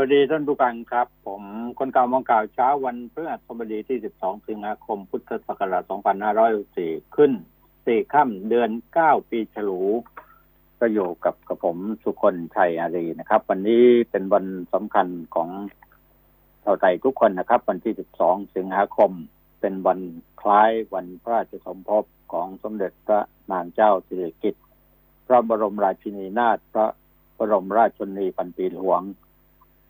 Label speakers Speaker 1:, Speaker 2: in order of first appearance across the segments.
Speaker 1: วัสดีท่านผู้ฟังครับ ผมคนเก่ามองก่าวเช้าวันพฤหัสบดีที่ 12 สิงหาคม พุทธศักราช 2564 ขึ้นสี่ค่ำเดือน 9 ปีฉลูก็อยู่กับกับผมสุคนชัยอารีนะครับ วันนี้เป็นวันสำคัญของชาวไทยทุกคนนะครับ วันที่ 12 สิงหาคม เป็นวันคล้ายวันพระราชสมภพของสมเด็จพระนางเจ้าสิริกิติ์พระบรมราชินีนาถพระบรมราชชนีพันปีหลวง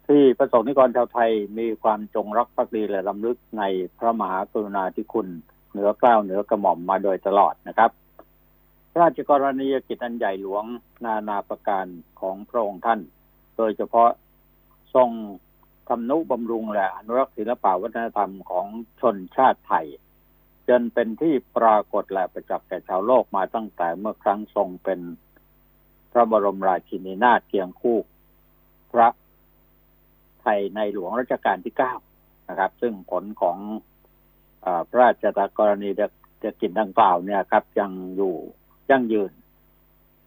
Speaker 1: ที่ประสงค์นิกรชาวไทยมีความจงรักภักดีและลำลึกในพระมหากรุณาธิคุณเหนือเกล้าเหนือกระหม่อมมาโดยตลอดนะครับพระราชกรณียกิจอันใหญ่หลวงนานาประการของพระองค์ท่าน โดยเฉพาะทรงทำนุบำรุงและอนุรักษ์ศิลปวัฒนธรรมของชนชาติไทย จนเป็นที่ปรากฏและประจักษ์แก่ชาวโลกมาตั้งแต่เมื่อครั้งทรงเป็นพระบรมราชินีนาถเคียงคู่ พระ ไทยในหลวงรัชกาลที่เก้านะครับ ซึ่งผลของอพระราชกรณีจะกินดังกล่าวเนี่ยครับ ยังอยู่ยั่งยืน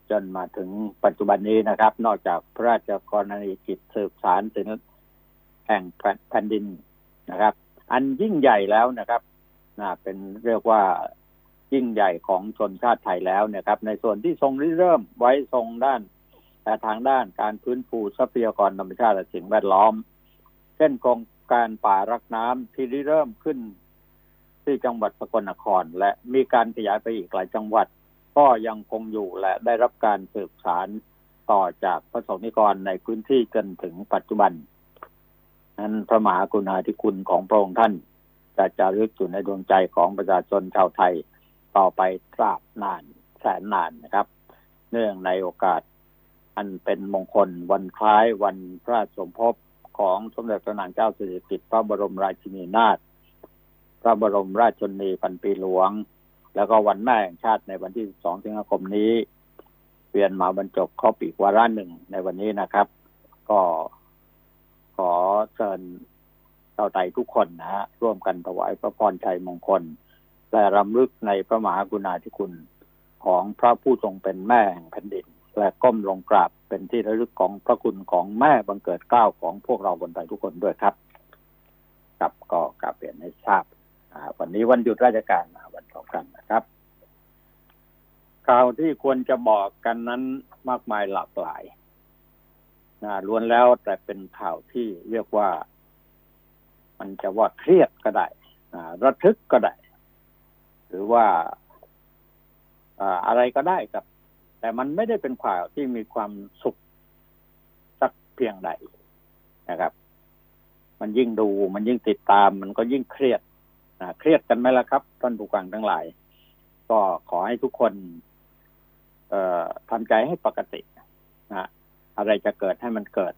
Speaker 1: จนมาถึงปัจจุบันนี้นะครับ นอกจากพระราชกรณีกิจสืบสารศิลปแห่งแผ่นดินนะครับ อันยิ่งใหญ่แล้วนะครับนะเป็นเรียกว่ายิ่งใหญ่ของชนชาติไทยแล้วนะครับ ในส่วนที่ทรงริเริ่มไว้ทรงด้านแต่ทางด้านการพื้นฟูทรัพยากรธรรมชาติและสิ่งแวดล้อม เช่นโครงการป่ารักน้ำที่ริเริ่มขึ้น ที่จังหวัดสกลนคร และมีการขยายไปอีกหลายจังหวัด ก็ยังคงอยู่และได้รับการสืบสารต่อจากพระสงฆ์นิกรในพื้นที่จนถึงปัจจุบัน นั้นพระมหากรุณาธิคุณของพระองค์ท่าน จะจารึกอยู่ในดวงใจของประชาชนชาวไทยต่อไปตราบนานแสนนานนะครับ เนื่องในโอกาสอันเป็นมงคลวันคล้ายวันพระสมภพ ของสมเด็จพระนางเจ้าสิริกิติ์พระบรมราชินีนาถพระบรมราชชนีพันปีหลวง แล้วก็วันแม่แห่งชาติในวันที่2สิงหาคมนี้เปลี่ยนมาบรรจบข้อปีกวาระหนึ่งในวันนี้นะครับ ก็ขอเชิญชาวไทยทุกคนนะฮะร่วมกันถวายพระพรชัยมงคล และรำลึกในพระมหากรุณาธิคุณของพระผู้ทรงเป็นแม่แห่งแผ่นดิน และก้มลงกราบ เป็นที่ระลึกของพระคุณของแม่บังเกิดเกล้าของพวกเราคนไทยทุกคนด้วยครับกับก็กราบเปลี่ยนให้ทราบวันนี้วันหยุดราชการวันสำคัญนะครับข่าวที่ควรจะบอกกันนั้นมากมายหลากหลายนะล้วนแล้วแต่เป็นข่าวที่เรียกว่า มันจะว่าเครียดก็ได้ระทึกก็ได้ หรือว่าอะไรก็ได้ครับ แต่มันไม่ได้เป็นข่าวที่มีความสุขสักเพียงใดนะครับ มันยิ่งดูมันยิ่งติดตาม มันก็ยิ่งเครียดเครียดกันไหมล่ะครับท่านผู้ฟังทั้งหลาย ก็ขอให้ทุกคน เอ่อทำใจให้ปกตินะอะไรจะเกิดให้มันเกิด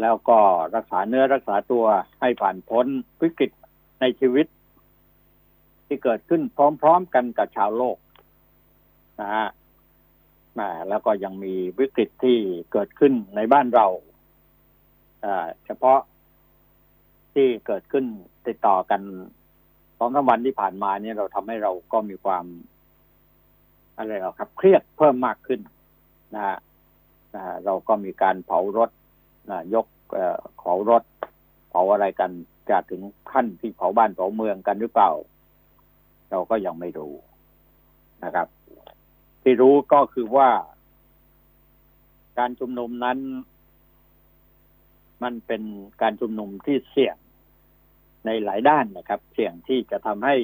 Speaker 1: แล้วก็รักษาเนื้อรักษาตัวให้ผ่านพ้นวิกฤตในชีวิต ที่เกิดขึ้นพร้อมๆกันกับชาวโลกนะฮะ แล้วก็ยังมีวิกฤตที่เกิดขึ้นในบ้านเราเฉพาะที่เกิดขึ้นติดต่อกันสองสาวันที่ผ่านมาเนี่ยเราทำให้เราก็มีความอะไรหรอครับ เครียดเพิ่มมากขึ้นนะฮะเราก็มีการเผารถนะยกเผารถ เผาอะไรกันจะถึงขั้นที่เผาบ้านเผาเมืองกันหรือเปล่า เราก็ยังไม่รู้นะครับ ที่รู้ก็คือว่า การชุมนุมนั้น มันเป็นการชุมนุมที่เสี่ยงในหลายด้านนะครับ เสี่ยงที่จะทำให้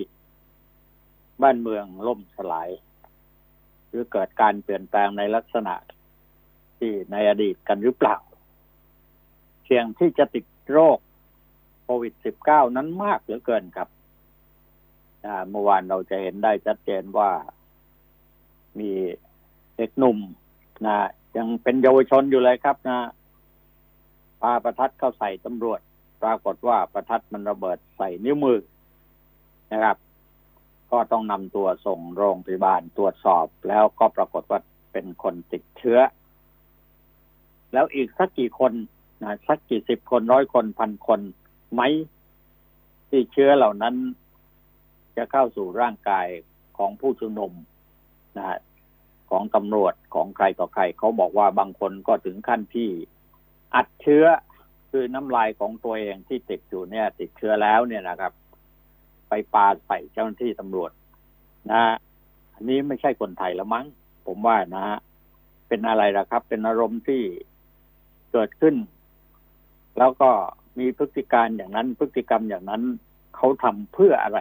Speaker 1: บ้านเมืองล่มสลาย หรือเกิดการเปลี่ยนแปลงในลักษณะที่ในอดีตกันหรือเปล่า เสี่ยงที่จะติดโรคโควิด -19 นั้นมากเหลือเกินครับเมื่อวานเราจะเห็นได้ชัดเจนว่า มีเด็กหนุ่มนะยังเป็นเยาวชนอยู่เลยครับนะปาประทัดเข้าใส่ตำรวจ ปรากฏว่าประทัดมันระเบิดใส่นิ้วมือนะครับ ก็ต้องนำตัวส่งโรงพยาบาลตรวจสอบ แล้วก็ปรากฏว่าเป็นคนติดเชื้อ แล้วอีกสักกี่คนนะสักกี่สิบคนร้อยคนพันคนไหมที่เชื้อเหล่านั้น จะเข้าสู่ร่างกายของผู้ชุมนุมนะฮะ ของตำรวจของใครต่อใครเขาบอกว่าบางคนก็ถึงขั้นที่อัดเชื้อคือน้ำลายของตัวเองที่ติดอยู่เนี่ย ติดเชื้อแล้วเนี่ยนะครับ ไปปาใส่เจ้าหน้าที่ตำรวจนะอันนี้ไม่ใช่คนไทยแล้วมั้ง ผมว่านะฮะเป็นอะไรล่ะครับ เป็นอารมณ์ที่เกิดขึ้น แล้วก็มีพฤติการอย่างนั้น พฤติกรรมอย่างนั้นเขาทำเพื่ออะไร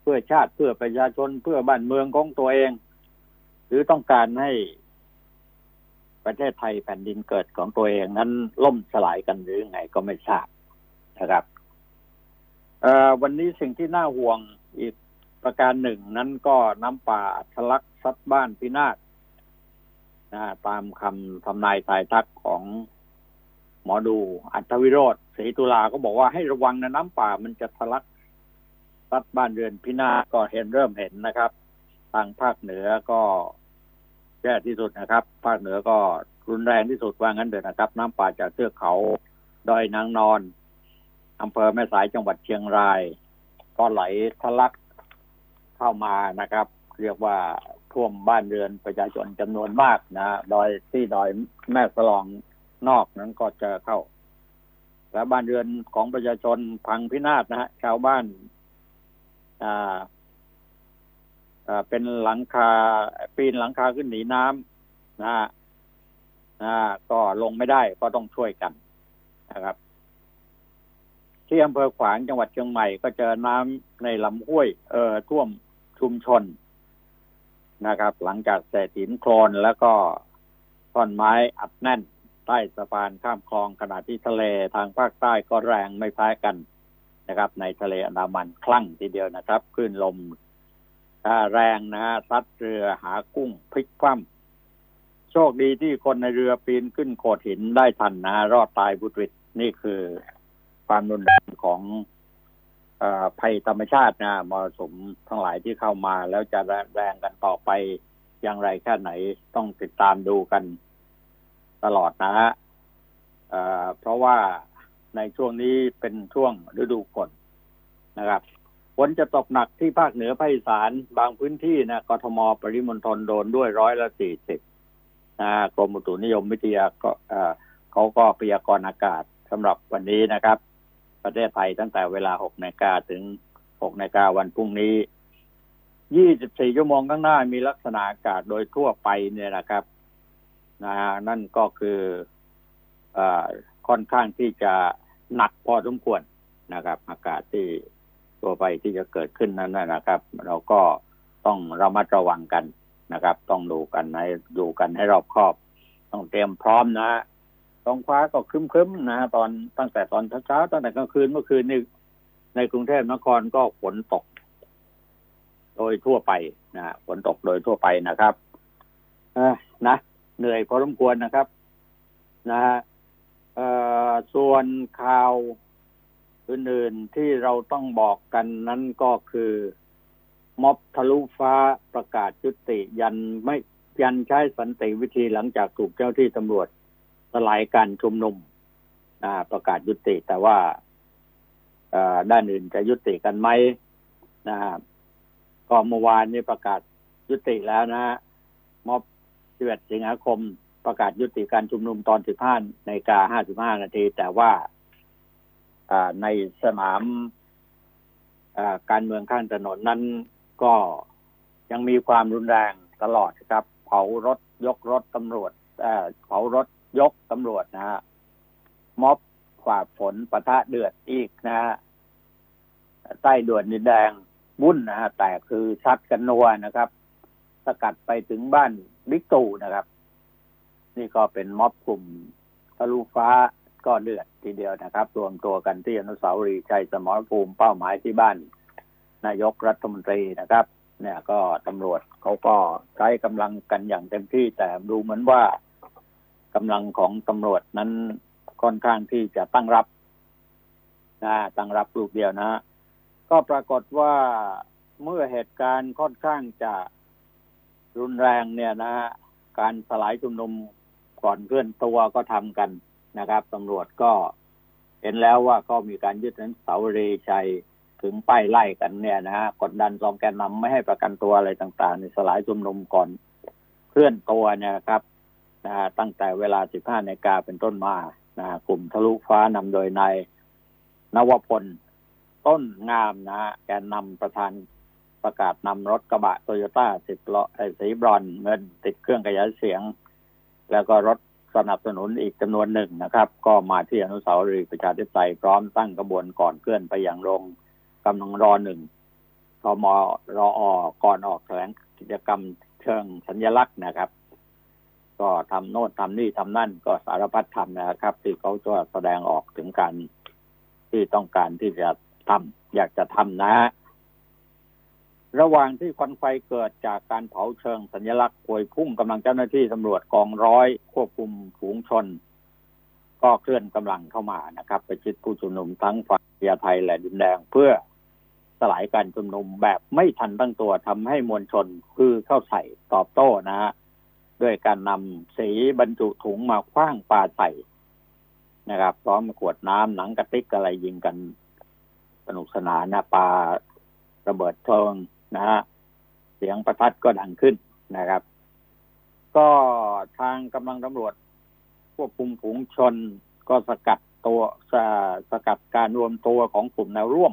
Speaker 1: เพื่อชาติเพื่อประชาชนเพื่อบ้านเมืองของตัวเอง หรือต้องการให้ประเทศไทยแผ่นดินเกิดของตัวเองนั้นล่มสลายกันหรือไงก็ไม่ทราบนะครับวันนี้สิ่งที่น่าห่วงอีกประการหนึ่งนั้นก็น้ำป่าทะลักซัดบ้านพินาศนะตามคำทำนายทายทักของหมอดูอัธวิโรธศรีตุลาก็บอกว่าให้ระวังนะน้ำป่ามันจะทะลักซัดบ้านเรือนพินาศก็เห็นเริ่มเห็นนะครับ ทางภาคเหนือก็แย่ที่สุดนะครับ ภาคเหนือก็รุนแรงที่สุดว่างั้นเถอะนะครับ น้ำป่าจากเทือกเขาดอยนางนอนอำเภอแม่สายจังหวัดเชียงราย ก็ไหลทะลักเข้ามานะครับ เรียกว่าท่วมบ้านเรือนประชาชนจำนวนมากนะดอยที่ดอยแม่สลองนอกนั้นก็จะเข้า และบ้านเรือนของประชาชนพังพินาศนะฮะชาวบ้าน อ่า เป็นหลังคาปีนหลังคาขึ้นหนีน้ำนะฮะนะก็ลงไม่ได้ก็ต้องช่วยกันนะครับ ที่อำเภอขวางจังหวัดเชียงใหม่ก็เจอน้ำในลำห้วย เอ่อท่วมชุมชนนะครับ หลังจากแสถินโคลนแล้วก็ท่อนไม้อัดแน่น ใต้สะพานข้ามคลองขณะที่ทะเลทางภาคใต้ก็แรงไม่แพ้กันนะครับ ในทะเลอันดามันคลั่งทีเดียวนะครับคลื่นลม แรงนะฮะซัดเรือหากุ้งพลิกคว่ำโชคดีที่คนในเรือปีนขึ้นโขดหินได้ทันนะรอดตายบุตริตนี่คือความรุนแรงของอภัยธรรมชาตินะมรสุมทั้งหลายที่เข้ามา แล้วจะแรงกันต่อไปอย่างไรแค่ไหนต้องติดตามดูกันตลอดนะฮะเพราะว่าในช่วงนี้เป็นช่วงฤดูฝนนะครับ ฝนจะตกหนักที่ภาคเหนือภาคอีสานบางพื้นที่นะกทมปริมณฑลโดนด้วยร้อยละสี่สิบนะกรมอุตุนิยมวิทยาก็เขาก็พยากรณ์อากาศสำหรับวันนี้นะครับ ประเทศไทยตั้งแต่เวลาหกนาฬิกาถึงหกนาฬิกาวันพรุ่งนี้ยี่สิบสี่ชั่วโมงข้างหน้ามีลักษณะอากาศโดยทั่วไปเนี่ยนะครับนะนั่นก็คืออค่อนข้างที่จะหนักพอสมควรนะครับ อากาศที่ ตัวไปที่จะเกิดขึ้นนั้นนะครับ เราก็ต้องระมัดระวังกันนะครับ ต้องดูกันให้ดูกันให้รอบคอบ ต้องเตรียมพร้อมนะท้องฟ้าก็ครึ้มๆนะตอนตั้งแต่ตอนเช้าตั้งแต่กลางคืนเมื่อคืนนี้ในกรุงเทพนครก็ฝนตก โดยทั่วไปนะฝนตกโดยทั่วไปนะครับนะเหนื่อยพอสมควรนะครับ นะฮะส่วนข่าว อื่นๆที่เราต้องบอกกันนั้นก็คือ ม็อบทะลุฟ้าประกาศยุติยันไม่ยันใช้สันติวิธีหลังจากถูกเจ้าที่ตำรวจสลายการชุมนุมประกาศยุติ แต่ว่าด้านอื่นจะยุติกันไหมนะครับก็เมื่อวานนี้ประกาศยุติแล้วนะม็อบ11สิงหาคมประกาศยุติการชุมนุมตอน 15นาฬิกา55 นาที แต่ว่า ในสนามการเมืองข้างถนนนั้นก็ยังมีความรุนแรงตลอดครับเผารถยกรถตำรวจเผารถยกตำรวจนะฮะม็อบฝ่าฝนปะทะเดือดอีกนะฮะใต้ด่วนนินแดงวุ่นนะฮะแต่คือชัดกันนัวนะครับ สกัดไปถึงบ้านบิ๊กตู่นะครับ นี่ก็เป็นม็อบกลุ่มทะลุฟ้า ก็เดือดทีเดียวนะครับ รวมตัวกันที่อนุสาวรีย์ชัยสมรภูมิเป้าหมายที่บ้าน นายกรัฐมนตรีนะครับ เนี่ยก็ตำรวจเขาก็ใช้กำลังกันอย่างเต็มที่ แต่ดูเหมือนว่ากำลังของตำรวจนั้นค่อนข้างที่จะตั้งรับนะตั้งรับลูกเดียวนะ ก็ปรากฏว่าเมื่อเหตุการณ์ค่อนข้างจะรุนแรงเนี่ยนะ การสลายชุมนุมก่อนเคลื่อนตัวก็ทำกัน นะครับตำรวจก็เห็นแล้วว่าก็มีการยึดนั้นเสาเรชัยถึงป้ายไล่กันเนี่ยนะฮะกดดันสองแกนนำไม่ให้ประกันตัวอะไรต่างๆ ในสลายชุมนุมก่อนเคลื่อนตัวเนี่ยครับนะตั้งแต่เวลา 15นาฬิกาเป็นต้นมานะกลุ่มทะลุฟ้านำโดยนายนวพล ต้นงามนะฮะแกนนำประธานประกาศนำรถกระบะโตโยต้าสิบล้อสีบรอนเงินติดเครื่องขยายเสียง แล้วก็รถ สนับสนุนอีกจำนวนหนึ่งนะครับ ก็มาที่อนุสาวรีย์ประชาธิปไตยพร้อมตั้งกระบวนก่อนเคลื่อนไปอย่างโรงกำลังรอหนึ่งทมรออก่อนออกแถลงกิจกรรมเชิงสัญลักษณ์นะครับ ก็ทำโน่นทำนี่ทำนั่นก็สารพัดทำนะครับ ที่เขาจะแสดงออกถึงการที่ต้องการที่จะทำอยากจะทำนะ ระหว่างที่ควันไฟเกิดจากการเผาเชิงสัญลักษณ์พวยพุ่งกำลังเจ้าหน้าที่ตำรวจกองร้อยควบคุมฝูงชน ก็เคลื่อนกำลังเข้ามานะครับ ไปชิดผู้ชุมนุมทั้งฝั่งยาไทยและดินแดงเพื่อสลายการชุมนุมแบบไม่ทันตั้งตัวทำให้มวลชนคือเข้าใส่ตอบโต้นะฮะด้วยการนำสีบรรจุถุงมาคว้างปาใส่นะครับพร้อมขวดน้ำหนังกระติกอะไรยิงกันสนุกสนานนะปาระเบิดเพลิง นะฮะเสียงประทัดก็ดังขึ้นนะครับ ก็ทางกำลังตำรวจควบคุมฝูงชนก็สกัดตัวสสกัดการรวมตัวของกลุ่มแนวร่วม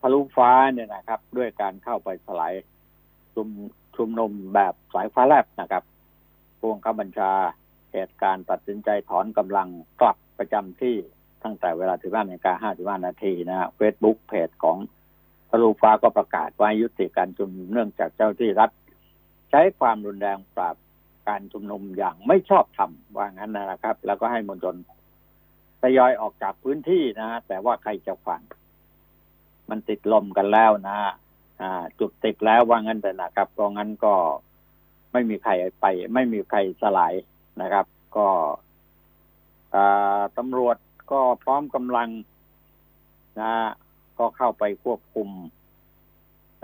Speaker 1: ทะลุฟ้าเนี่ยนะครับ ด้วยการเข้าไปสลายชุมชุมนุมแบบสายฟ้าแลบนะครับพวงข้าบัญชาเหตุการณ์ตัดสินใจถอนกำลังกลับประจำที่ตั้งแต่เวลาถึงบ้านนาฬิกา55นาทีนะฮะเฟซบุ๊กเพจของ ทะลุฟ้าก็ประกาศว่ายุติการชุมนุมเนื่องจากเจ้าที่รัฐ ใช้ความรุนแรงปราบการชุมนุมอย่างไม่ชอบธรรมว่างั้นนะครับ แล้วก็ให้มวลชนทยอยออกจากพื้นที่นะแต่ว่าใครจะฟังมันติดลมกันแล้วนะอ่า จุดติดแล้วว่างั้นแต่นะครับก็งั้นก็ไม่มีใครไป ไม่มีใครสลายนะครับ ก็ตำรวจก็พร้อมกำลังนะ ก็เข้าไปควบคุม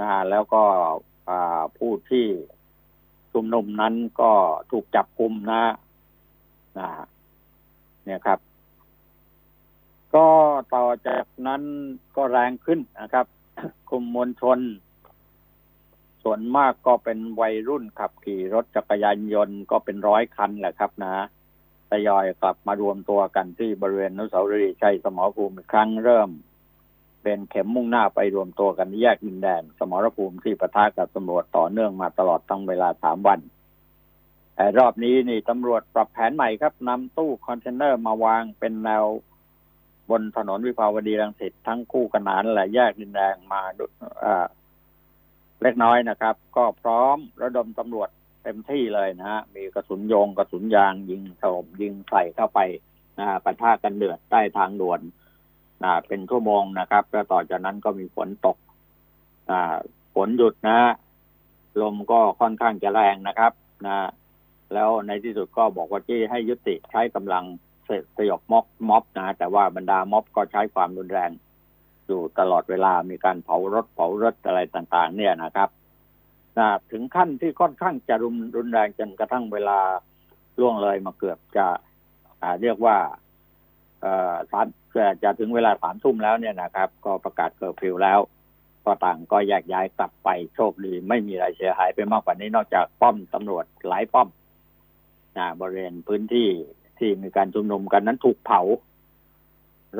Speaker 1: นะแล้วก็ผู้ที่ชุมนุมนั้นก็ถูกจับกุมนะนะเนี่ยครับ ก็ต่อจากนั้นก็แรงขึ้นนะครับกลุ่มมวลชน ส่วนมากก็เป็นวัยรุ่นขับขี่รถจักรยานยนต์ก็เป็นร้อยคันแหละครับนะทยอยกลับมารวมตัวกันที่บริเวณนุสาวรีย์ชัยสมรภูมิครั้งเริ่ม เป็นเข็มมุ่งหน้าไปรวมตัวกันแยกดินแดน สมรภูมิที่ประทะกับตำรวจต่อเนื่องมาตลอดทั้งเวลาสามวันแต่รอบนี้นี่ตำรวจปรับแผนใหม่ครับนำตู้คอนเทนเนอร์มาวางเป็นแนวบนถนนวิภาวดีรังสิตทั้งคู่ขนานและแยกดินแดงมาเล็กน้อยนะครับ ก็พร้อมระดมตำรวจเต็มที่เลยนะฮะมีกระสุนยงกระสุนยางยิงถล่มยิงใส่เข้าไปนะปะทะกันเดือดใต้ทางด่วน เป็นชั่วโมงนะครับแล้วต่อจากนั้นก็มีฝนตกฝนหยุดนะ ลมก็ค่อนข้างจะแรงนะครับนะแล้วในที่สุดก็บอกว่าที่ให้ยุติใช้กำลังสยบม็อบม็อบนะแต่ว่าบรรดาม็อบก็ใช้ความรุนแรง อยู่ตลอดเวลามีการเผารถเผารถอะไรต่าง ๆ เนี่ยนะครับนะถึงขั้นที่ค่อนข้างจะรุนรุนแรงจนกระทั่งเวลาล่วงเลยมาเกือบจะเรียกว่า สามจะถึงเวลาสามทุ่มแล้วเนี่ยนะครับ ก็ประกาศเกิดฟิวแล้ว ก็ต่างก็แยกย้ายกลับไปโชคดี ไม่มีอะไรเสียหายไปมากกว่านี้นอกจากป้อมตำรวจหลายป้อมนะบริเวณพื้นที่ที่มีการชุมนุมกันนั้นถูกเผา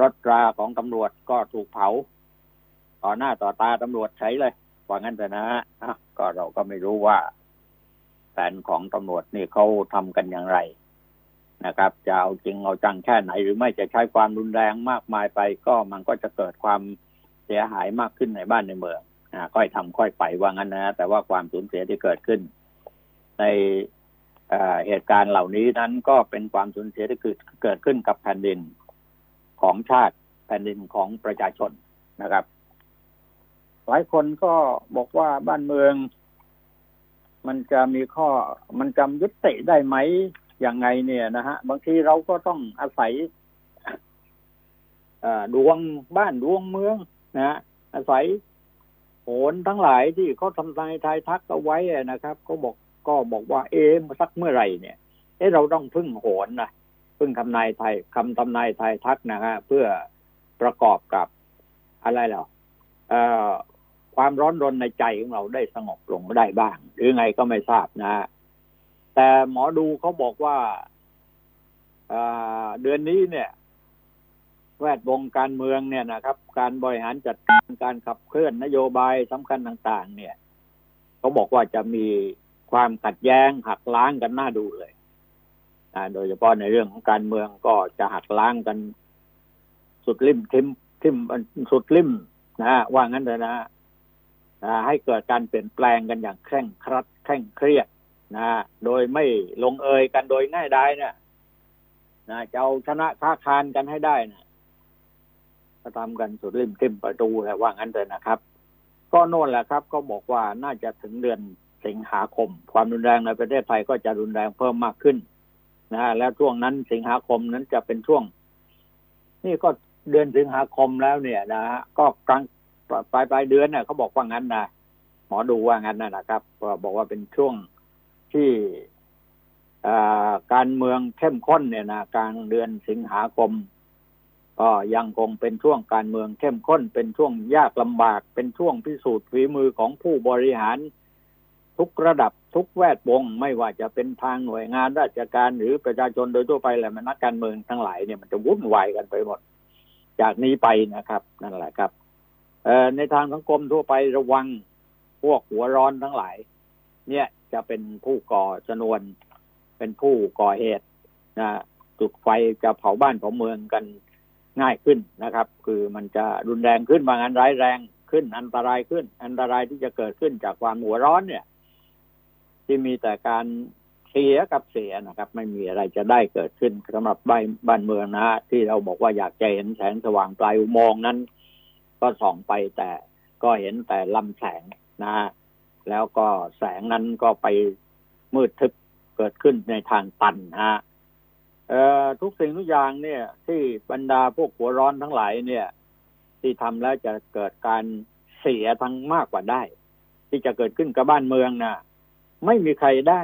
Speaker 1: รถราของตำรวจก็ถูกเผา ต่อหน้าต่อตาตำรวจใช้เลยว่างั้นแต่นะฮะก็เราก็ไม่รู้ว่าแผนของตำรวจนี่เขาทำกันอย่างไร นะครับ จะเอาจริงเอาจังแค่ไหน หรือไม่จะใช้ความรุนแรงมากมายไป ก็มันก็จะเกิดความเสียหายมากขึ้นในบ้านในเมืองอ่าค่อยทำค่อยไปว่างั้นนะแต่ว่าความสูญเสียที่เกิดขึ้น ในเหตุการณ์เหล่านี้นั้นก็เป็นความสูญเสียที่เกิดขึ้นกับแผ่นดินของชาติแผ่นดินของประชาชนนะครับ หลายคนก็บอกว่าบ้านเมือง มันจะมีข้อมันจำยุติได้ไหม ย่างไงเนี่ยนะฮะ บางทีเราก็ต้องอาศัยดวงบ้านดวงเมืองนะอาศัยโหนทั้งหลายที่เขาทำนายทายทักเอาไว้นะครับเขาบอกก็บอกว่าเอ๊ะสักเมื่อไหร่เนี่ยเอ๊ะเราต้องพึ่งโหนนะพึ่งคำนายไทยคำทำนายทายทักนะฮะเพื่อประกอบกับอะไรหรอความร้อนรนในใจของเราได้สงบลงได้บ้าง หรือไงก็ไม่ทราบนะ แต่หมอดูเขาบอกว่าเดือนนี้เนี่ย แวดวงการเมืองเนี่ยนะครับ การบริหารจัดการการขับเคลื่อนนโยบายสำคัญต่าง ๆ เนี่ยเขาบอกว่าจะมีความขัดแย้งหักล้างกันน่าดูเลยโดยเฉพาะในเรื่องของการเมืองก็จะหักล้างกัน สุดริมทิมทิมสุดริมนะว่างั้นเลยนะให้เกิดการเปลี่ยนแปลงกันอย่างเคร่งครัดเคร่งเครียด นะโดยไม่ลงเอยกันโดยง่ายดายเนี่ยนะจะเอาชนะค้าคานกันให้ได้นะก็ทำกันสุดริมทิมประตูแหละว่างั้นเลยนะครับ ก็โน่นแหละครับ ก็บอกว่าน่าจะถึงเดือนสิงหาคม ความรุนแรงในประเทศไทยก็จะรุนแรงเพิ่มมากขึ้นนะแล้วช่วงนั้นสิงหาคมนั้นจะเป็นช่วง นี่ก็เดือนสิงหาคมแล้วเนี่ยนะฮะก็กลางปลายปลายเดือนเนี่ยเขาบอกว่างั้นนะหมอดูว่างั้นนะครับบอกว่าเป็นช่วง ที่การเมืองเข้มข้นเนี่ยนะกลางเดือนสิงหาคม ก็ยังคงเป็นช่วงการเมืองเข้มข้น เป็นช่วงยากลำบาก เป็นช่วงพิสูจน์ฝีมือของผู้บริหาร ทุกระดับทุกแวดวงไม่ว่าจะเป็นทางหน่วยงานราชการหรือประชาชนโดยทั่วไปแหละมันนักการเมืองทั้งหลายเนี่ยมันจะวุ่นวายกันไปหมด จากนี้ไปนะครับนั่นแหละครับในทางสังคมทั่วไประวังพวกหัวร้อนทั้งหลาย เนี่ย จะเป็นผู้ก่อชนวน เป็นผู้ก่อเหตุนะจุดไฟจะเผาบ้านเผาเมืองกันง่ายขึ้นนะครับ คือมันจะรุนแรงขึ้นบางอันร้ายแรงขึ้น อันตรายขึ้น อันตรายที่จะเกิดขึ้นจากความหัวร้อนเนี่ย ที่มีแต่การเสียกับเสียนะครับ ไม่มีอะไรจะได้เกิดขึ้นสำหรับบ้านบ้านเมืองนะที่เราบอกว่าอยากจะเห็นแสงสว่างปลายอุโมงค์นั้น ก็ส่องไปแต่ก็เห็นแต่ลำแสงนะ แล้วก็แสงนั้นก็ไปมืดทึบเกิดขึ้นในทางตันฮะทุกสิ่งทุกอย่างเนี่ย ที่บรรดาพวกหัวร้อนทั้งหลายเนี่ย ที่ทำแล้วจะเกิดการเสียทั้งมากกว่าได้ ที่จะเกิดขึ้นกับบ้านเมืองนะ่ะ ไม่มีใครได้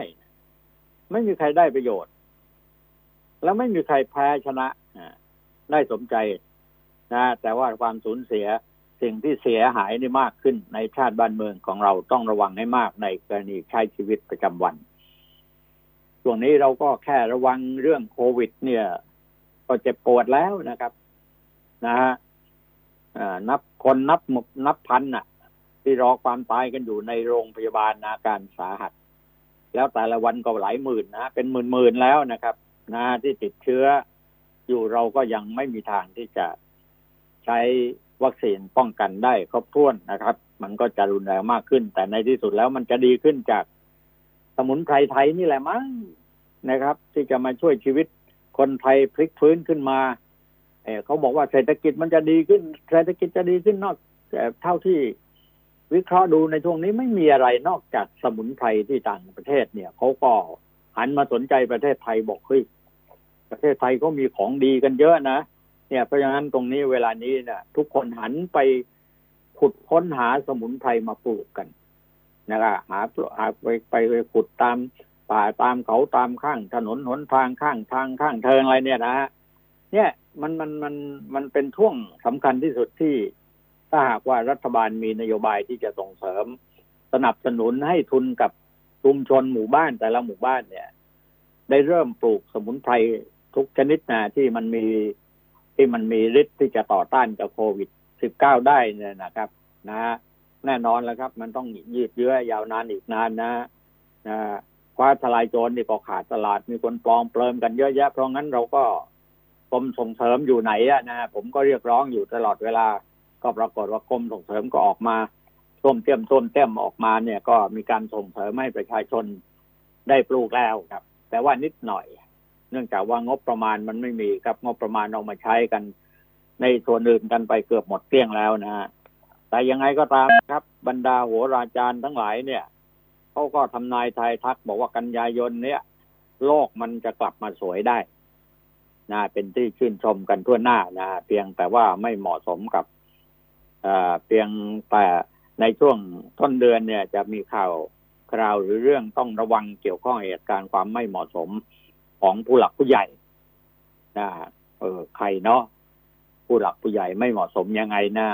Speaker 1: ไม่มีใครได้ประโยชน์ แล้วไม่มีใครแพ้ชนะได้สมใจนะแต่ว่าความสูญเสีย สิ่งที่เสียหายนี่มากขึ้นในชาติบ้านเมืองของเราต้องระวังให้มากในกรณีใช้ชีวิตประจำวันช่วงนี้เราก็แค่ระวังเรื่องโควิด เนี่ย ก็เจ็บปวดแล้วนะครับ นะฮะนับคนนับนับพันน่ะ ที่รอความตายกันอยู่ในโรงพยาบาลอาการสาหัส แล้วแต่ละวันก็หลายหมื่นนะเป็นหมื่นหมื่นแล้วนะครับ นะที่ติดเชื้ออยู่เราก็ยังไม่มีทางที่จะใช้ วัคซีนป้องกันได้ครบถ้วนนะครับ มันก็จะรุนแรงมากขึ้น แต่ในที่สุดแล้วมันจะดีขึ้นจากสมุนไพรไทยนี่แหละมั้งนะครับ ที่จะมาช่วยชีวิตคนไทยพลิกฟื้นขึ้นมาเเขาบอกว่าเศรษฐกิจมันจะดีขึ้น เศรษฐกิจจะดีขึ้นนอกเท่าที่วิเคราะห์ดูในช่วงนี้ไม่มีอะไรนอกจากสมุนไพรที่ต่างประเทศเนี่ยเขาก็หันมาสนใจประเทศไทยบอกเฮ้ยประเทศไทยก็มีของดีกันเยอะนะ เนี่ยเพราะฉะนั้นตรงนี้เวลานี้เนี่ยทุกคนหันไปขุดค้นหาสมุนไพรมาปลูกกันนะครับหาหาไปไปไปขุดตามป่าตามเขาตามข้าง ถนนหนทางข้างทางข้างเทิงอะไรเนี่ยนะฮะเนี่ยมันมันมันมันเป็นช่วงสำคัญที่สุดที่ ถ้าหากว่ารัฐบาลมีนโยบายที่จะส่งเสริม สนับสนุนให้ทุนกับชุมชนหมู่บ้านแต่ละหมู่บ้านเนี่ย ได้เริ่มปลูกสมุนไพรทุกชนิดนะที่มันมี ที่มันมีฤทธิ์ที่จะต่อต้านกับโควิด 19 ได้เนี่ยนะครับนะแน่นอนแล้วครับ มันต้องยืดเยื้อยาวนานอีกนานนะนะคว้าทลายโจรนี่ก็ขาดตลาดมีคนปลอมเปลิมกันเยอะแยะ เพราะงั้นเราก็กรมส่งเสริมอยู่ไหนอะนะผมก็เรียกร้องอยู่ตลอดเวลา ก็ปรากฏว่ากรมส่งเสริมก็ออกมาต้มเตี้มต้มเตี้มออกมาเนี่ย ก็มีการส่งเสริมให้ประชาชนได้ปลูกแล้วครับ แต่ว่านิดหน่อย เนื่องจากว่างบประมาณมันไม่มีครับ งบประมาณเอามาใช้กัน ในส่วนอื่นกันไปเกือบหมดเกลี้ยงแล้วนะฮะแต่ยังไงก็ตามครับ บรรดาโหราจารย์ทั้งหลายเนี่ยเขาก็ทำนายทายทัก บอกว่ากันยายนเนี่ย โลกมันจะกลับมาสวยได้นะเป็นที่ชื่นชมกันทั่วหน้านะเพียงแต่ว่าไม่เหมาะสมกับเพียงแต่ในช่วงต้นเดือนเนี่ยจะมีข่าวคราวหรือเรื่องต้องระวังเกี่ยวข้องเหตุการณ์ความไม่เหมาะสม ของผู้หลักผู้ใหญ่นะเออใครเนาะผู้หลักผู้ใหญ่ไม่เหมาะสมยังไงนะ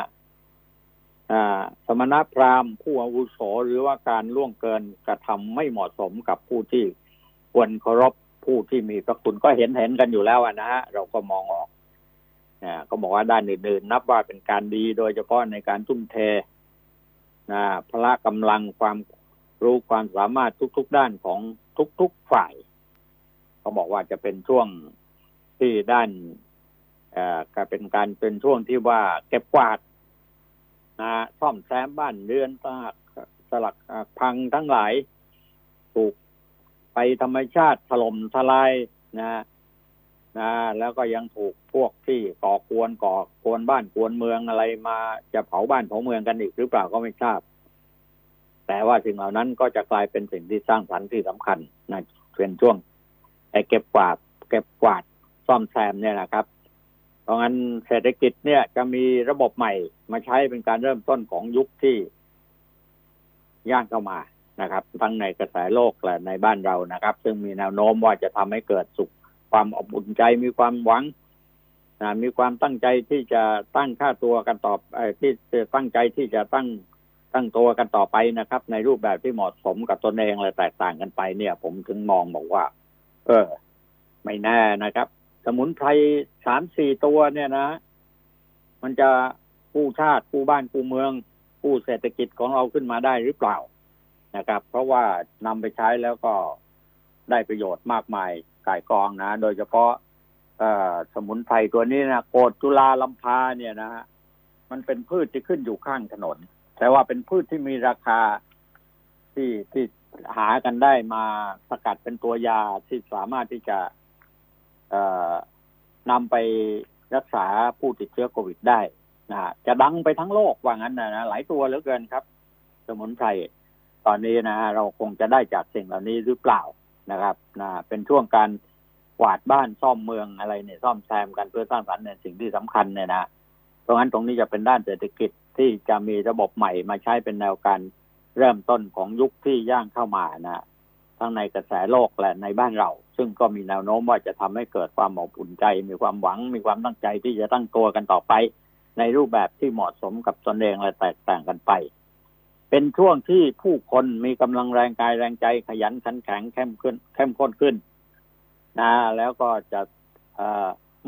Speaker 1: อ่า สมณพราหมณ์ผู้อาวุโสหรือว่าการล่วงเกินกระทำไม่เหมาะสมกับผู้ที่ควรเคารพผู้ที่มีพระคุณก็เห็นเห็นกันอยู่แล้วนะฮะเราก็มองออกนะก็บอกว่าด้านอื่นๆนับว่าเป็นการดีโดยเฉพาะในการทุ่มเทนะพละกำลังความรู้ความสามารถทุก ๆ ด้านของทุก ๆ ฝ่าย เขาบอกว่าจะเป็นช่วงที่ด้านก็เป็นการเป็นช่วงที่ว่าเก็บกวาดนะซ่อมแซมบ้านเรือนสลักพังทั้งหลายถูกไปธรรมชาติถล่มทลายนะนะแล้วก็ยังถูกพวกที่ก่อกวนก่อกวนบ้านกวนเมืองอะไรมาจะเผาบ้านเผาเมืองกันอีกหรือเปล่าก็ไม่ทราบ แต่ว่าสิ่งเหล่านั้นก็จะกลายเป็นสิ่งที่สร้างสรรค์ที่สำคัญนะเป็นช่วง ไอ้เก็บกวาดเก็บกวาดซ่อมแซมเนี่ยนะครับ เพราะงั้นเศรษฐกิจเนี่ยจะมีระบบใหม่มาใช้เป็นการเริ่มต้นของยุคที่ย่างเข้ามานะครับ ทั้งในกระแสโลกและในบ้านเรานะครับ ซึ่งมีแนวโน้มว่าจะทำให้เกิดสุขความอบอุ่นใจมีความหวังนะมีความตั้งใจที่จะตั้งค่าตัวกันตอไอ้ที่ตั้งใจที่จะตั้งตั้งตัวกันต่อไปนะครับ ในรูปแบบที่เหมาะสมกับตนเองอะแตกต่างกันไปเนี่ย ผมถึงมองบอกว่า เออ ไม่แน่นะครับ สมุนไพรสามสี่ตัวเนี่ยนะ มันจะกู้ชาติกู้บ้านกู้เมืองกู้เศรษฐกิจของเราขึ้นมาได้หรือเปล่านะครับ เพราะว่านำไปใช้แล้วก็ได้ประโยชน์มากมายกายกองนะ โดยเฉพาะสมุนไพรตัวนี้นะโกดจุลาลำพาเนี่ยนะฮะมันเป็นพืชที่ขึ้นอยู่ข้างถนน แต่ว่าเป็นพืชที่มีราคาที่ที่ หากันได้มาสกัดเป็นตัวยาที่สามารถที่จะนำไปรักษาผู้ติดเชื้อโควิดได้นะจะดังไปทั้งโลกว่างั้นนะนะหลายตัวเหลือเกินครับ สมุนไพรตอนนี้นะเราคงจะได้จากสิ่งเหล่านี้หรือเปล่านะครับนะเป็นช่วงการกวาดบ้านซ่อมเมืองอะไรเนี่ยซ่อมแซมกันเพื่อสร้างสรรค์ในสิ่งที่สำคัญเนี่ยนะเพราะงั้นตรงนี้จะเป็นด้านเศรษฐกิจที่จะมีระบบใหม่มาใช้เป็นแนวการ เริ่มต้นของยุคที่ย่างเข้ามานะทั้งในกระแสโลกและในบ้านเรา ซึ่งก็มีแนวโน้มว่าจะทำให้เกิดความอบอุ่นใจ มีความหวัง มีความตั้งใจที่จะตั้งตัวกันต่อไป ในรูปแบบที่เหมาะสมกับตนเองและแตกต่างกันไป เป็นช่วงที่ผู้คนมีกำลังแรงกายแรงใจขยันขันแข็งเข้มขึ้น เข้มข้นขึ้นนะแล้วก็จะ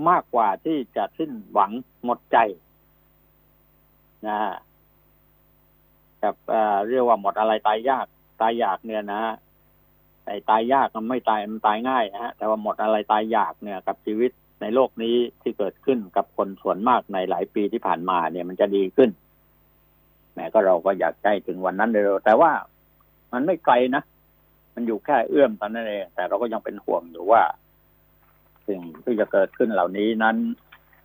Speaker 1: มากกว่าที่จะสิ้นหวังหมดใจนะ กับเรียกว่าหมดอะไรตายยาก ตายยากเนี่ยนะไอ้ตายยากมันไม่ตายมันตายง่ายนะฮะแต่ว่าหมดอะไรตายยากเนี่ยกับชีวิตในโลกนี้ที่เกิดขึ้นกับคนส่วนมากในหลายปีที่ผ่านมาเนี่ยมันจะดีขึ้นแม้ก็เราก็อยากใกล้ถึงวันนั้นเร็วแต่ว่ามันไม่ไกลนะมันอยู่แค่เอื้อมตอนนั้นเองแต่เราก็ยังเป็นห่วงอยู่ว่า สิ่งที่จะเกิดขึ้นเหล่านี้นั้น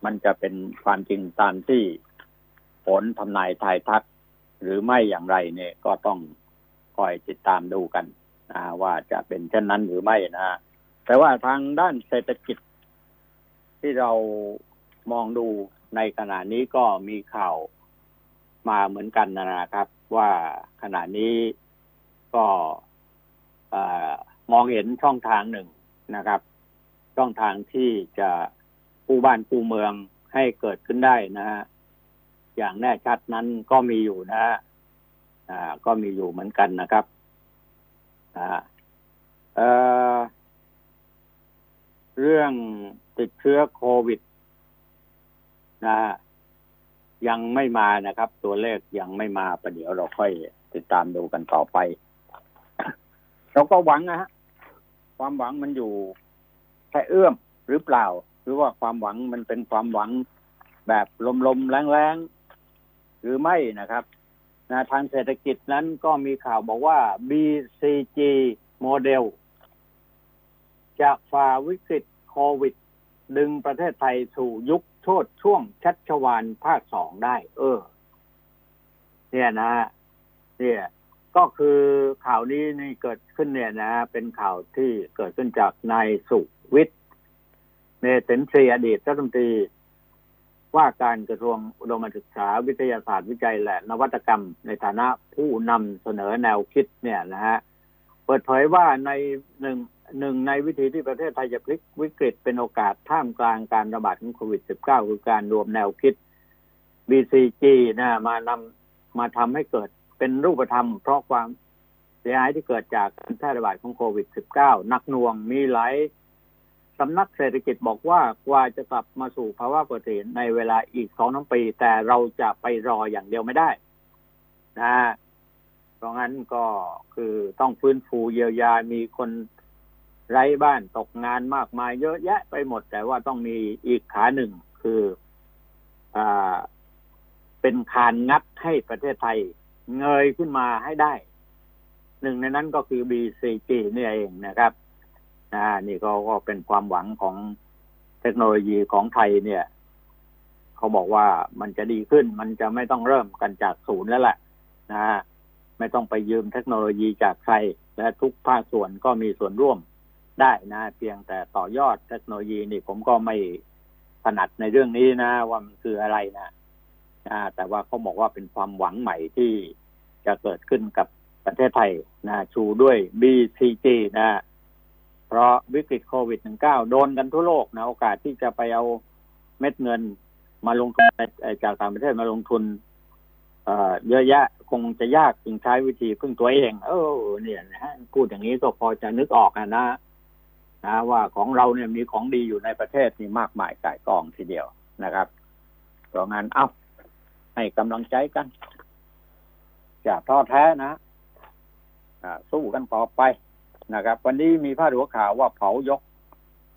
Speaker 1: มันจะเป็นความจริงตามที่ผลทำนายทายทัก หรือไม่อย่างไรเนี่ยก็ต้องคอยติดตามดูกันนะว่าจะเป็นเช่นนั้นหรือไม่นะแต่ว่าทางด้านเศรษฐกิจ ที่เรามองดูในขณะนี้ก็มีข่าวมาเหมือนกันนะครับ ว่าขณะนี้ก็มองเห็นช่องทางหนึ่งนะครับ ช่องทางที่จะกู้บ้านกู้เมืองให้เกิดขึ้นได้นะฮะ อย่างแน่ชัดนั้นก็มีอยู่นะฮะก็มีอยู่เหมือนกันนะครับเรื่องติดเชื้อโควิดนะยังไม่มานะครับ ตัวเลขยังไม่มาประเดี๋ยวเราค่อยติดตามดูกันต่อไป เราก็หวังนะฮะความหวังมันอยู่แค่เอื้อมหรือเปล่า หรือว่าความหวังมันเป็นความหวังแบบลมๆแรงๆ หรือไม่นะครับนะทางเศรษฐกิจนั้นก็มีข่าวบอกว่า BCG Model จะฝ่าวิกฤตโควิด ดึงประเทศไทยสู่ยุคโชติช่วงชัชวาลภาคสองได้ เออ เนี่ยนะเนี่ยก็คือข่าวนี้นี่เกิดขึ้นเนี่ยนะ เป็นข่าวที่เกิดขึ้นจากนายสุวิทย์เมษินทรีย์อดีตรัฐมนตรี ว่าการกระทรวงอุดมศึกษาวิทยาศาสตร์วิจัยและนวัตกรรม ในฐานะผู้นำเสนอแนวคิดเนี่ยนะฮะเปิดเผยว่าในหนึ่งหนึ่งในวิธีที่ประเทศไทยจะพลิกวิกฤตเป็นโอกาสท่ามกลางการระบาดของโควิด -19 คือการรวมแนวคิด BCG นะมานำมาทำให้เกิดเป็นรูปธรรม เพราะความเสียหายที่เกิดจากการแพร่ระบาดของโควิด -19 นักหน่วงมีหลาย สำนักเศรษฐกิจบอกว่ากว่าจะกลับมาสู่ภาวะปกติในเวลาอีกสองน้ำปี แต่เราจะไปรออย่างเดียวไม่ได้นะเพราะงั้นก็คือต้องฟื้นฟูเยียวยา มีคนไร้บ้านตกงานมากมายเยอะแยะไปหมด แต่ว่าต้องมีอีกขาหนึ่งคืออ่าเป็นคานงัดให้ประเทศไทยเงยขึ้นมาให้ได้ หนึ่งในนั้นก็คือ BCG นี่เองนะครับ นะนี่ก็ก็เป็นความหวังของเทคโนโลยีของไทยเนี่ย เขาบอกว่ามันจะดีขึ้น มันจะไม่ต้องเริ่มกันจากศูนย์แล้วแหละนะไม่ต้องไปยืมเทคโนโลยีจากใคร และทุกภาคส่วนก็มีส่วนร่วมได้นะ เพียงแต่ต่อยอดเทคโนโลยีนี่ผมก็ไม่ถนัดในเรื่องนี้นะ ว่ามันคืออะไรนะนะแต่ว่าเขาบอกว่าเป็นความหวังใหม่ที่จะเกิดขึ้นกับประเทศไทยนะชูด้วย BCG นะ เพราะวิกฤตโควิด -19 โดนกันทั่วโลกนะ โอกาสที่จะไปเอาเม็ดเงินมาลงทุนจากต่างประเทศมาลงทุนเยอะแยะคงจะยากจึงใช้วิธีพึ่งตัวเอง เออเนี่ยนะฮะพูดอย่างนี้ก็พอจะนึกออกนะนะว่าของเราเนี่ยมีของดีอยู่ในประเทศนี่มากมายกายกองทีเดียวนะครับเพราะงั้นเอาให้กำลังใจกันอย่าท้อแท้นะสู้กันต่อไป นะครับ วันนี้มีพาดหัวข่าวว่าเผายก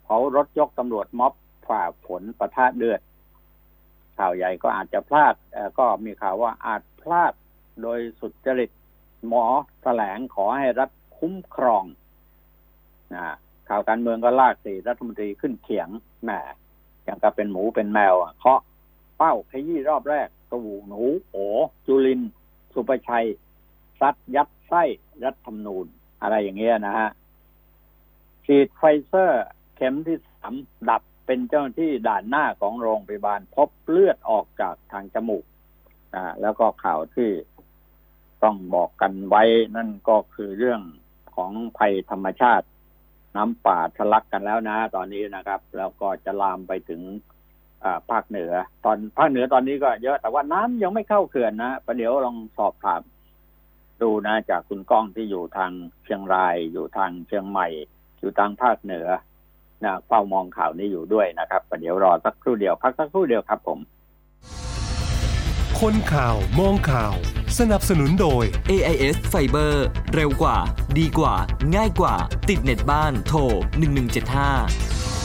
Speaker 1: เผารถยกตำรวจม็อบฝ่าฝนประทะเดือด ข่าวใหญ่ก็อาจจะพลาดก็มีข่าวว่าอาจพลาดโดยสุดจริตหมอแถลงขอให้รัฐคุ้มครองนะข่าวการเมืองก็ลากสี่รัฐมนตรีขึ้นเขียงแหมอย่างกับเป็นหมูเป็นแมวอะเคาะเป้าขยี้รอบแรกตู่หนูโอจุลิน สุประชัย ซัดยัดไส้รัฐธรรมนูญ อะไรอย่างเงี้ยนะฮะฉีดไฟเซอร์เข็มที่สามดับเป็นเจ้าหน้าที่ด่านหน้าของโรงพยาบาล พบเลือดออกจากทางจมูกอ่าแล้วก็ข่าวที่ต้องบอกกันไว้นั่นก็คือเรื่องของภัยธรรมชาติ น้ำป่าทะลักกันแล้วนะ ตอนนี้นะครับ แล้วก็จะลามไปถึงภาคเหนือ ตอนภาคเหนือตอนนี้ก็เยอะแต่ว่าน้ำยังไม่เข้าเขื่อนนะประเดี๋ยวลองสอบถาม ดูนะจากคุณก้องที่อยู่ทางเชียงราย อยู่ทางเชียงใหม่ อยู่ทางภาคเหนือนะเฝ้ามองข่าวนี้อยู่ด้วยนะครับประเดี๋ยวรอสักครู่เดียวพักสักครู่เดียวครับผม
Speaker 2: คนข่าวมองข่าว สนับสนุนโดย
Speaker 3: AIS Fiber เร็วกว่า ดีกว่า ง่ายกว่า ติดเน็ตบ้านโทร1175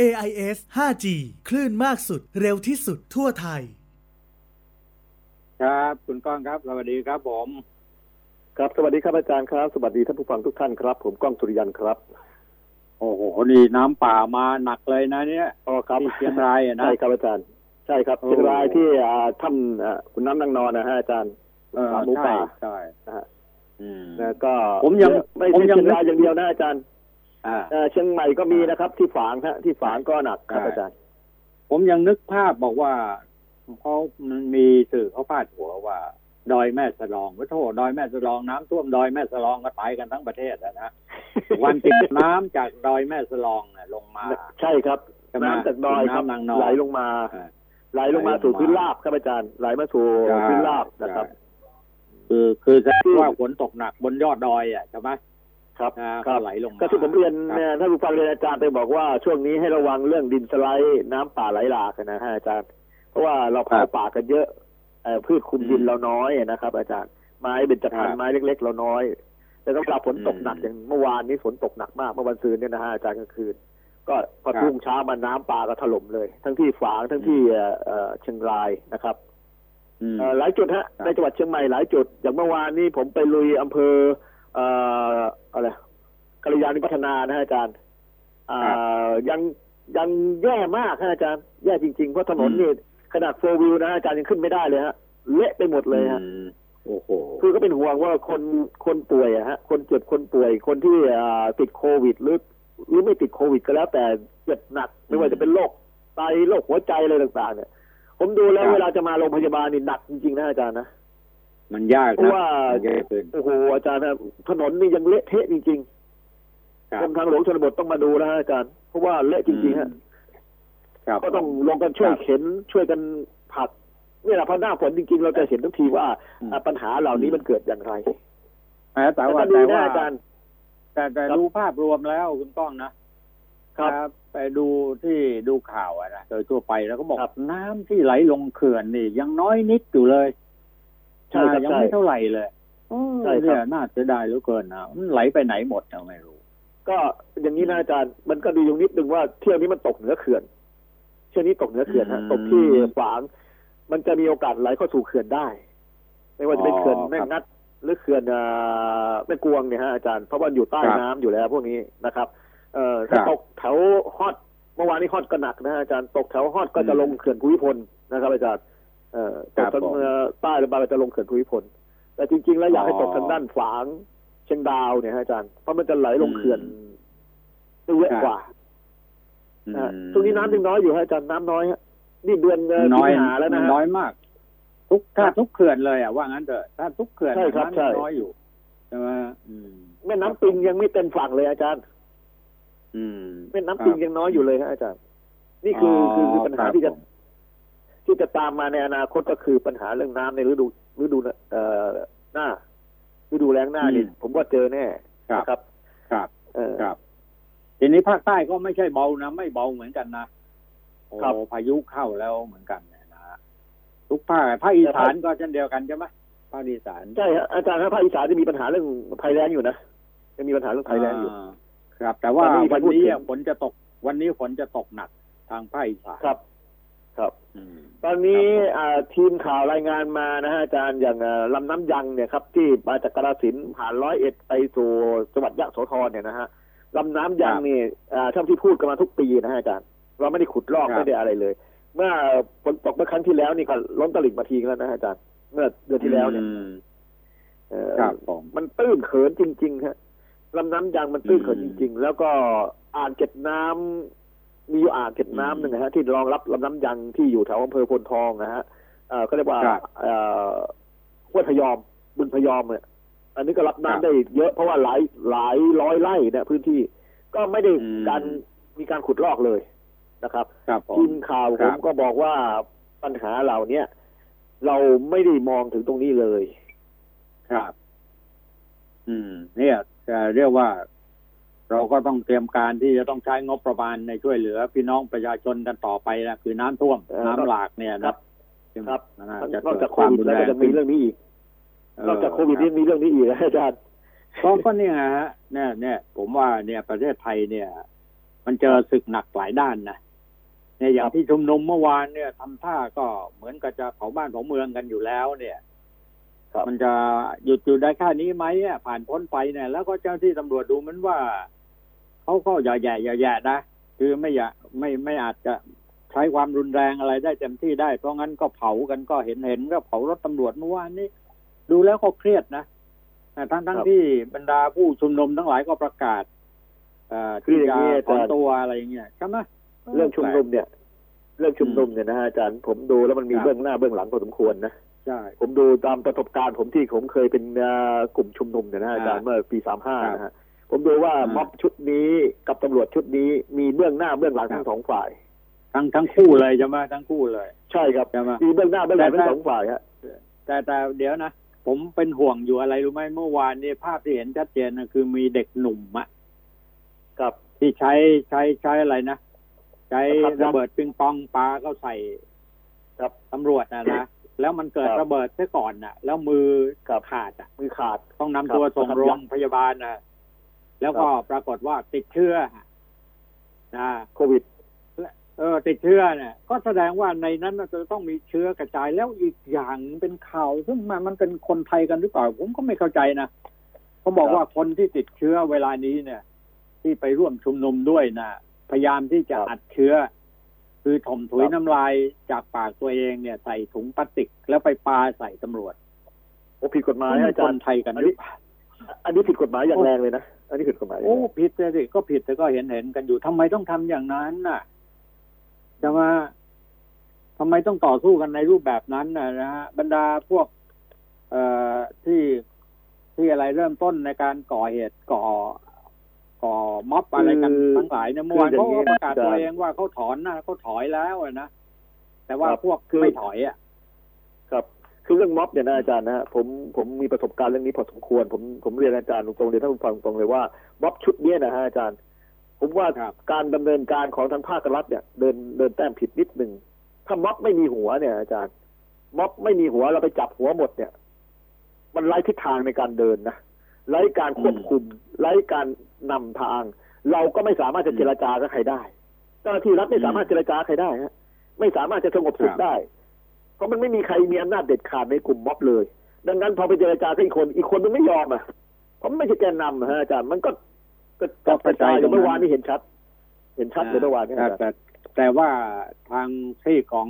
Speaker 4: AIS 5G คลื่นมากสุดเร็วที่สุดทั่วไทย
Speaker 1: ครับ คุณก้องครับ สวัสดีครับผม
Speaker 5: ครับ สวัสดีครับอาจารย์ครับ สวัสดีท่านผู้ฟังทุกท่านครับ ผมก้องสุริยันครับ
Speaker 1: โอ้โห นี่น้ำป่ามาหนักเลยนะ เนี่ย
Speaker 5: อ๋อครับ
Speaker 1: ที่เชียงรายอะนะ
Speaker 5: ใช่ครับอาจารย์ ใช่ครับ
Speaker 1: โอ้
Speaker 5: เชียงรายที่อ่าถ้ำอ่าคุณน้ำนางนอนนะฮะอาจารย์
Speaker 1: เออ
Speaker 5: สามหมู
Speaker 1: ใช่
Speaker 5: ป่า
Speaker 1: ใช่
Speaker 5: นะฮะ
Speaker 1: อืม
Speaker 5: นะก็
Speaker 1: ผมยัง
Speaker 5: ไม่
Speaker 1: ผม
Speaker 5: ใช่
Speaker 1: ยัง
Speaker 5: เชียงรายอย่างเดียวนะอาจารย์
Speaker 1: อ่า
Speaker 5: เอ่อเชียงใหม่ก็มีนะครับ ที่ฝางฮะที่ฝางก็หนักครับ
Speaker 1: ใช่
Speaker 5: อาจารย์
Speaker 1: ผมยังนึกภาพบอกว่าเขามันมีสื่อเขาพาดหัวว่า ดอยแม่สลองว่าโทษดอยแม่สลองน้ำท่วมดอยแม่สลองก็ตายกันทั้งประเทศอะนะ วันติดน้ำจากดอยแม่สลองเนี่ยลงมา
Speaker 5: ใช่ครับ
Speaker 1: ใช่ไหม
Speaker 5: น้ำจากดอยครับ
Speaker 1: น้ำนางนอน
Speaker 5: ไหลลงมา
Speaker 1: อ่า
Speaker 5: ไหลลงมา
Speaker 1: ไหลลงมา
Speaker 5: สู่พื้นราบครับอาจารย์ไหลมาสู่
Speaker 1: ใช่
Speaker 5: พื้นราบนะครับ
Speaker 1: คือคือแสดงว่าฝนตกหนักบนยอดดอยอะใช่ไหม
Speaker 5: ครับ
Speaker 1: อ่า
Speaker 5: ครั
Speaker 1: ก็
Speaker 5: บ
Speaker 1: ไหลลงมา
Speaker 5: ก็ที่ผมเรียน
Speaker 1: ครับ
Speaker 5: เนี่ยท่านผู้ฟังเรียนอาจารย์ไปบอกว่าช่วงนี้ให้ระวังเรื่องดินสไลด์น้ำป่าไหลหลากนะฮะอาจารย์ เพราะว่าเราเผาป่ากันเยอะเอ่อพืชคลุมดินเราน้อยนะครับ อาจารย์ไม้เบญจพรรณไม้เล็ก ๆ เราน้อยแต่สำหรับฝนตกหนักอย่างเมื่อวานนี้ฝนตกหนักมากเมื่อวันซืนเนี่ยนะฮะอาจารย์กลางคืน ก็พอทุ่งเช้ามาน้ำป่าก็ถล่มเลย ทั้งที่ฝางทั้งที่เอ่อเอ่อเชียงรายนะครับ
Speaker 1: อืม
Speaker 5: เอ่อหลายจุดฮะ
Speaker 1: ครับ
Speaker 5: ในจังหวัดเชียงใหม่หลายจุดอย่างเมื่อวานนี้ผมไปลุยอำเภอเอ่ออะไรกัลยาณิพัฒนานะฮะอาจารย์อ่ายังยังแย่มากฮะอาจารย์ แย่จริง ๆ เพราะถนนนี่ขนาดโฟวิวนะฮะอาจารย์ยังขึ้นไม่ได้เลยฮะ เละไปหมดเลยฮะ
Speaker 1: อืมโอ้โห
Speaker 5: คือก็เป็นห่วงว่าคนคนป่วยอะฮะ คนเจ็บคนป่วย คนที่อ่าติดโควิดหรือหรือไม่ติดโควิดก็แล้ว แต่เจ็บหนักไม่ว่าจะเป็นโรคไตโรคหัวใจอะไรต่าง ๆ เนี่ย ผมดูแล้ว
Speaker 1: ครับ
Speaker 5: เวลาจะมาโรงพยาบาลนี่หนักจริงๆนะอาจารย์นะ
Speaker 1: มันยาก
Speaker 5: เพ
Speaker 1: นะ
Speaker 5: ราะว่า
Speaker 1: มันยากขึ้น
Speaker 5: โอ้โหอาจารย์นะถนนนี่ยังเละเทะจริง
Speaker 1: ค
Speaker 5: ๆ
Speaker 1: รั
Speaker 5: กร
Speaker 1: บ
Speaker 5: มทางหลวงชนบทต้องมาดูนะฮะอาจารย์ เพราะว่าเละจริงๆฮะ
Speaker 1: ครับ
Speaker 5: ก็ต้องลงกันช่วย
Speaker 1: ครับ
Speaker 5: เข็นช่วยกันผลักเนี่ยแหละพอหน้าฝนจริงๆ เราจะเห็นทุกทีว่า
Speaker 1: อืม
Speaker 5: อ่าปัญหาเหล่านี้มันเกิดอย่างไร
Speaker 1: แต่แต่ว่า
Speaker 5: ก็ดี
Speaker 1: แต่
Speaker 5: นะ
Speaker 1: ว่า
Speaker 5: อาจารย์
Speaker 1: แต่แต่
Speaker 5: ครับ
Speaker 1: ดูภาพรวมแล้วคุณต้องนะครับถ้าไปดูที่ดูข่าวอะนะโดยทั่วไปแล้วก็บอก
Speaker 5: ครับ
Speaker 1: น้ำที่ไหลลงเขื่อนนี่ยังน้อยนิดอยู่เลย
Speaker 5: ใช่ครับ
Speaker 1: ยัง
Speaker 5: ใช่
Speaker 1: ไม่เท่าไหร่เลย
Speaker 5: ใช่ครับ
Speaker 1: เนี่ยน่าเสียดายเหลือเกินนะมันไหลไปไหนหมดเราไม่รู้
Speaker 5: ก็อย่างนี้นะอาจารย์มันก็ดีอยู่นิดนึงว่าเที่ยวนี้มันตกเหนือเขื่อนเที่ยวนี้ตกเหนือเขื่อนฮะ
Speaker 1: อืม
Speaker 5: ตกที่ฝางมันจะมีโอกาสไหลเข้าสู่เขื่อนได้ ไม่ว่าจะเป็น
Speaker 1: อ๋อ
Speaker 5: เขื่อน
Speaker 1: ครับ
Speaker 5: แม่งัดหรือเขื่อนอ่าแม่กวงเนี่ยฮะอาจารย์เพราะว่าอยู่ใต้
Speaker 1: ครับ
Speaker 5: น้ำอยู่แล้วพวกนี้นะครับ เอ่อถ้า
Speaker 1: ครับ
Speaker 5: ตกแถวฮอดเมื่อวานนี้ฮอดก็หนักนะฮะอาจารย์ตกแถวฮอดก็จะ
Speaker 1: อืม
Speaker 5: ลงเขื่อนภูมิพลนะครับอาจารย์เอ่อ ต
Speaker 1: ครั
Speaker 5: ก
Speaker 1: บ
Speaker 5: ทาง
Speaker 1: ผม
Speaker 5: เอ่อใต้ลงมาก็จะลงเขื่อนภูมิพล แต่จริง ๆ แล้วอยากให้
Speaker 1: อ๋อ
Speaker 5: ตกทางด้านฝางเชียงดาวเนี่ยฮะอาจารย์เพราะมันจะไหลลงเขื่อน
Speaker 1: อืม
Speaker 5: เยอะกว่านะฮะช่วงนี้น้ำยังน้อยอยู่ฮะอาจารย์น้ำน้อยฮะนี่เดือนเอ่อ
Speaker 1: น้อย
Speaker 5: สิงหาแล้วนะฮะ
Speaker 1: น้อยมาก ทุกถ้า
Speaker 5: ครับ
Speaker 1: ทุกเขื่อนเลยอะว่างั้นเถอะถ้าทุกเขื่อน
Speaker 5: ใช่ครับ
Speaker 1: น้ำ
Speaker 5: ใช่
Speaker 1: ยังน้อยอยู่ใช่ไหมอืม
Speaker 5: แม่น้ำปิงยังไม่เต็มฝั่งเลยอาจารย์
Speaker 1: อืม
Speaker 5: แม่น้ำปิงยังน้อยอยู่เลยฮะอาจารย์ นี่คืออคือคือปัญหา
Speaker 1: ครับ
Speaker 5: ที่จะ
Speaker 1: ผม
Speaker 5: ที่จะตามมาในอนาคตก็คือปัญหาเรื่องน้ำในฤดูฤดูเอ่อหน้าฤดูแล้งหน้านี่
Speaker 1: อืม
Speaker 5: ผมว่าเจอแน่
Speaker 1: ครับ
Speaker 5: นะครับ
Speaker 1: ครับ
Speaker 5: เออ
Speaker 1: ครับทีนี้ภาคใต้ก็ไม่ใช่เบานะไม่เบาเหมือนกันนะโอ้
Speaker 5: ครับ
Speaker 1: พายุเข้าแล้วเหมือนกันเนี่ยนะทุกภาคภาคอีสานก็เช่นเดียวกันใช่ไหมภาคอีสาน
Speaker 5: ใช่ฮะอาจารย์ครับภาคอีสานจะมีปัญหาเรื่องภัยแล้งอยู่นะยังมีปัญหาเรื่องภัยแล้งอยู่า
Speaker 1: ครับ แต่ว่า
Speaker 5: แต่ไม่มีใคร
Speaker 1: วัน
Speaker 5: พูด
Speaker 1: นี้
Speaker 5: ถึง
Speaker 1: อะฝนจะตก วันนี้ฝนจะตกหนักทางภาคอีสาน
Speaker 5: ครับ ครับ
Speaker 1: อืม
Speaker 5: ตอนนี้
Speaker 1: ครับผม
Speaker 5: อ่าทีมข่าวรายงานมานะฮะอาจารย์อย่างอ่าลำน้ำยังเนี่ยครับที่มาจากกราสินธุ์ผ่านร้อยเอ็ดไปสู่จังหวัดยะโสธรเนี่ยนะฮะลำน้ำยังนี่อ่าเท่าที่พูดกันมาทุกปีนะฮะอาจารย์เราไม่ได้ขุดลอก
Speaker 1: ครับ
Speaker 5: ไม่ได้อะไรเลย เมื่อฝนตกเมื่อครั้งที่แล้วนี่ก็ล้นตลิ่งมาทีแล้วนะฮะอาจารย์เมื่อเดือนที่แล้วเนี่ย
Speaker 1: อืม
Speaker 5: เอ่อ
Speaker 1: ครับผม
Speaker 5: มันตื้นเขินจริงๆฮะลำน้ำยังมันตื้นเขิน
Speaker 1: อื
Speaker 5: จ
Speaker 1: ม
Speaker 5: ริง ๆ แล้วก็อ่างเก็บน้ำ มีอยู่อ่างเก็บน้ำหนึ่งนะฮะที่รองรับลำน้ำยังที่อยู่แถวอำเภอพลทองนะฮะเอ่อก็เรียกว่า
Speaker 1: ครับ
Speaker 5: เอ่อห้วยพยอมบึงพยอมเนี่ยอันนี้ก็รับ
Speaker 1: ครับ
Speaker 5: น้ำได้เยอะเพราะว่าหลายหลายร้อยไร่เนี่ยพื้นที่ก็ไม่ได้
Speaker 1: อืม
Speaker 5: การมีการขุดลอกเลยนะครับ
Speaker 1: ครับผม
Speaker 5: ทีมข่าว
Speaker 1: ค
Speaker 5: ผ
Speaker 1: รับ
Speaker 5: มก็บอกว่าปัญหาเหล่าเนี้ยเราไม่ได้มองถึงตรงนี้เลย
Speaker 1: ครับ อืม เนี่ยจะเรียกว่า เราก็ต้องเตรียมการที่จะต้องใช้งบประมาณในช่วยเหลือ พี่น้องประชาชนกันต่อไปนะคือน้ำท่วม
Speaker 5: เออ
Speaker 1: น้ำหลากเนี่ย
Speaker 5: ครั
Speaker 1: นะ
Speaker 5: บ
Speaker 1: ซึ่ง
Speaker 5: ครับ
Speaker 1: น่าจะ
Speaker 5: นอก
Speaker 1: เกิ
Speaker 5: จาก
Speaker 1: ด
Speaker 5: โค
Speaker 1: ความ
Speaker 5: วิด
Speaker 1: รุน
Speaker 5: แล้ว
Speaker 1: แร
Speaker 5: ก็
Speaker 1: ง
Speaker 5: จะมีเรื่องนี้อีกนอกจากโควิด
Speaker 1: เออ
Speaker 5: นี่มีเรื่องนี้อีกนะอาจารย์
Speaker 1: ก็ก็เนี่ยฮะเนี่ยเนี่ยผมว่าเนี่ยประเทศไทยเนี่ย มันเจอศึกหนักหลายด้านนะเนี่ยอย่างที่ชุมนุมเมื่อวานเนี่ยทำท่าก็เหมือนกับจะเผาบ้านเผาเมืองกันอยู่แล้วเนี่ย
Speaker 5: ครับ
Speaker 1: มันจะหยุดอยู่ได้แค่นี้ไหมอะผ่านพ้นไปเนี่ย แล้วก็เจ้าที่ตำรวจดูเหมันว่า เขาก็อย่าแย่อย่าแย่นะคือไม่อยากไม่ไม่อาจจะใช้ความรุนแรงอะไรได้เต็มที่ได้ เพราะงั้นก็เผากันก็เห็นเห็นก็เผารถตำรวจเมื่อวานนี้ ดูแล้วก็เครียดนะอ่าทั้งทั้ง
Speaker 5: ครับ
Speaker 1: ที่บรรดาผู้ชุมนุมทั้งหลายก็ประกาศเอ่อ
Speaker 5: คือ
Speaker 1: ที่
Speaker 5: อย่าง
Speaker 1: จะ
Speaker 5: นี้อา
Speaker 1: ถอน
Speaker 5: จารย์
Speaker 1: ตัวอะไรอย่างเงี้ยใช่ไหม
Speaker 5: เรื่องชุมนุมเนี่ยเรื่องชุมนุมเนี่ยนะฮะอาจารย์ผมดูแล้วมันมี
Speaker 1: ครับ
Speaker 5: เบื้องหน้าเบื้องหลังพอสมควรนะ
Speaker 1: ใช่
Speaker 5: ผมดูตามประสบการณ์ผมที่ผมเคยเป็นเอ่อกลุ่มชุมนุมเนี่ยนะฮะอาจารย์
Speaker 1: อ่า
Speaker 5: เมื่อปีสามห้า
Speaker 1: ครับ
Speaker 5: นะฮะ ผมดูว่า
Speaker 1: อ่า
Speaker 5: ม็อบชุดนี้กับตำรวจชุดนี้มีเบื้องหน้าเบื้องหลัง
Speaker 1: ครับ
Speaker 5: ทั้งสองฝ่าย
Speaker 1: ทั้งทั้งคู่เลยใช่ไหมทั้งคู่เลย
Speaker 5: ใช่ครับ
Speaker 1: ใช่ไหม
Speaker 5: มีเบื้องหน้าเบื้องหลัง
Speaker 1: แต่
Speaker 5: ทั้ง
Speaker 1: แต่
Speaker 5: สองฝ่ายฮะ
Speaker 1: แต่แต่เดี๋ยวนะผมเป็นห่วงอยู่อะไรรู้ไหมเมื่อวานนี้ภาพที่เห็นชัดเจนนะคือมีเด็กหนุ่มอะ
Speaker 5: ครับ
Speaker 1: ที่ใช้ใช้ใช้อะไรนะใช้
Speaker 5: ครับ
Speaker 1: ระเบิดปิงปองปาเข้าใส่
Speaker 5: ครับ
Speaker 1: ตำรวจนะนะแล้วมันเกิด
Speaker 5: ครับ
Speaker 1: ระเบิดซะก่อนน่ะ แล้วมือ
Speaker 5: ครับ
Speaker 1: ขาดอะ
Speaker 5: มือขาด
Speaker 1: ต้องนำ
Speaker 5: ครับ
Speaker 1: ตัวส่ง
Speaker 5: ครับ
Speaker 1: โรงพยาบาลนะ แล้วก็ปรากฏว่าติดเชื้อนะ
Speaker 5: โควิด
Speaker 1: เออติดเชื้อเนี่ยก็แสดงว่าในนั้นน่ะจะต้องมีเชื้อกระจายแล้วอีกอย่างเป็นข่าว ซึ่งมันมันเป็นคนไทยกันหรือเปล่าผมก็ไม่เข้าใจนะเขาบอก
Speaker 5: ครับ
Speaker 1: ว่าคนที่ติดเชื้อเวลานี้เนี่ย ที่ไปร่วมชุมนุมด้วยนะพยายามที่จะ
Speaker 5: ครับ
Speaker 1: อัดเชื้อ คือถมถุย
Speaker 5: ครับ
Speaker 1: น้ำลายจากปากตัวเองเนี่ย ใส่ถุงพลาสติกแล้วไปปาใส่ตำรวจ
Speaker 5: โโอ้ผิดกฎหมาย
Speaker 1: มัน
Speaker 5: ฮะอาจา
Speaker 1: ค
Speaker 5: ร
Speaker 1: น
Speaker 5: ย์
Speaker 1: ไทยกันหรือเปล่า
Speaker 5: อันนี้ผิดกฎหมายอย่างแรงเลยนะ อันนี้ผิดกฎหมายอย่าง
Speaker 1: โอ้
Speaker 5: แรง
Speaker 1: ผิดเลยสิก็ผิดแต่ก็เห็นเห็นกันอยู่ทำไมต้องทำอย่างนั้นน่ะจะมาทำไมต้องต่อสู้กันในรูปแบบนั้นน่ะนะฮะบรรดาพวก เอ่อที่ที่อะไรเริ่มต้นในการก่อเหตุก่อ ก่อม็อบอะไรกันทั้งหลายเนี่ยเมื่อวานเขาก็ประกาศตัวเองว่าเขาถอนนะเขาถอยแล้วอะนะแต่ว่าพวกไม่ถอยอะ
Speaker 5: ครับคือเรื่องม็อบเนี่ยนะอาจารย์นะฮะผมผมมีประสบการณ์เรื่องนี้พอสมควร ผมผมเรียนอาจารย์ตรงๆเลยถ้าคุณฟังตรงเลยว่าม็อบชุดเนี้ยนะฮะอาจารย์ ผมว่า
Speaker 1: ครับ
Speaker 5: การดำเนินการของทางภาครัฐเนี่ยเดินเดินแต้มผิดนิดหนึ่งถ้าม็อบไม่มีหัวเนี่ยอาจารย์ม็อบไม่มีหัวเราไปจับหัวหมดเนี่ย มันไร้ทิศทางในการเดินนะไร้การควบคุมไร้การนำทาง เราก็ไม่สามารถจะเจรจากับใครได้ เจ้าหน้าที่รัฐไม่สามารถเจรจากับใครได้ฮะไม่สามารถจะสงบสุขได้ เพราะมันไม่มีใครมีอำนาจเด็ดขาดในกลุ่มม็อบเลย ดังนั้นพอไปเจรจากับอีกคนอีกคนมันไม่ยอมอะเพราะมันไม่ใช่แกนนำอะฮะอาจารย์มันก็ก็กระจายอยู่เมื่อวานนี้เห็นชัด เห็นชัดเลยเมื่อวานนี้
Speaker 1: แต่
Speaker 5: อาจารย์
Speaker 1: แต่แต่ว่าทางที่ของ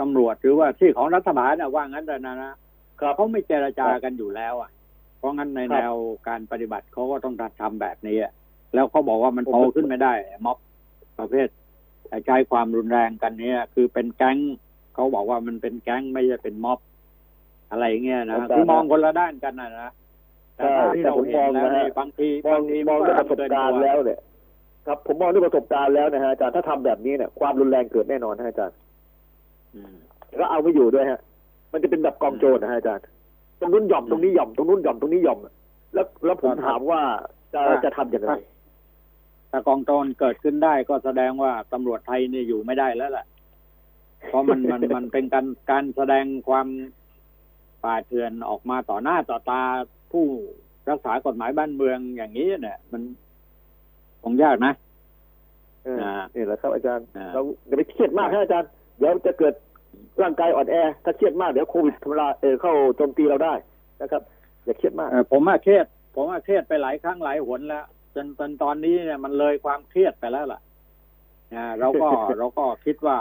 Speaker 1: ตำรวจหรือว่าที่ของรัฐบาลน่ะว่างั้นเลยนะนะครับเขาไม่เจรจากันอยู่แล้วอะ เพราะงั้นใน
Speaker 5: ครับ
Speaker 1: แนวการปฏิบัติเขาก็ต้องทำแบบนี้อะแล้วเขาบอกว่ามันโตขึ้นไม่ได้ม็อบประเภทใช้ความรุนแรงกันเนี่ย คือเป็นแก๊ง เขาบอกว่ามันเป็นแก๊งไม่ใช่เป็นม็อบ อะไรเงี้ยนะคือมองคนละด้านกันนะนะแต่เท่าที่เราเห็นแล้วนี่บางที
Speaker 5: มอง
Speaker 1: บางที
Speaker 5: มองด้วยประสบ
Speaker 1: เกิน
Speaker 5: การ
Speaker 1: ตั
Speaker 5: ณ์แล้วเนี่ยครับผมมองด้วยประสบการณ์แล้วนะฮะอาจารย์ถ้าทำแบบนี้เนี่ยความรุนแรงเกิดแน่นอนนะอาจารย์
Speaker 1: อืม
Speaker 5: ก็เอาไม่อยู่ด้วยฮะ มันจะเป็นแบบกองโจรนะฮะอาจารย์ตรงนู้นหย่อมตรงนี้หย่อมตรงนู้นหย่อมตรงนี้หย่อมแล้วแล้วผมถามว่าจะจะทำอย่างไร
Speaker 1: ถ้ากองโจรเกิดขึ้นได้ก็แสดงว่าตำรวจไทยนี่อยู่ไม่ได้แล้วล่ะ เพราะมันมันมันเป็นการการแสดงความป่าเถื่อนออกมาต่อหน้าต่อตาผู้รักษากฎหมายบ้านเมืองอย่างนี้เนี่ย มันคงยากนะ
Speaker 5: เออ
Speaker 1: อ่า
Speaker 5: นี่แหละครับอาจารย์
Speaker 1: อ่า
Speaker 5: เราอย่าไปเครียดมากนะอาจารย์ เดี๋ยวจะเกิดร่างกายอ่อนแอ ถ้าเครียดมากเดี๋ยวโควิดทำลายเออเข้าโจมตีเราได้นะครับ อย่าเครียดมาก
Speaker 1: เอ่อผมว่าเครียด ผมว่าเครียดไปหลายครั้งหลายหนแล้ว จนจนตอนนี้เนี่ยมันเลยความเครียดไปแล้วล่ะอ่าเราก็เราก็คิดว่า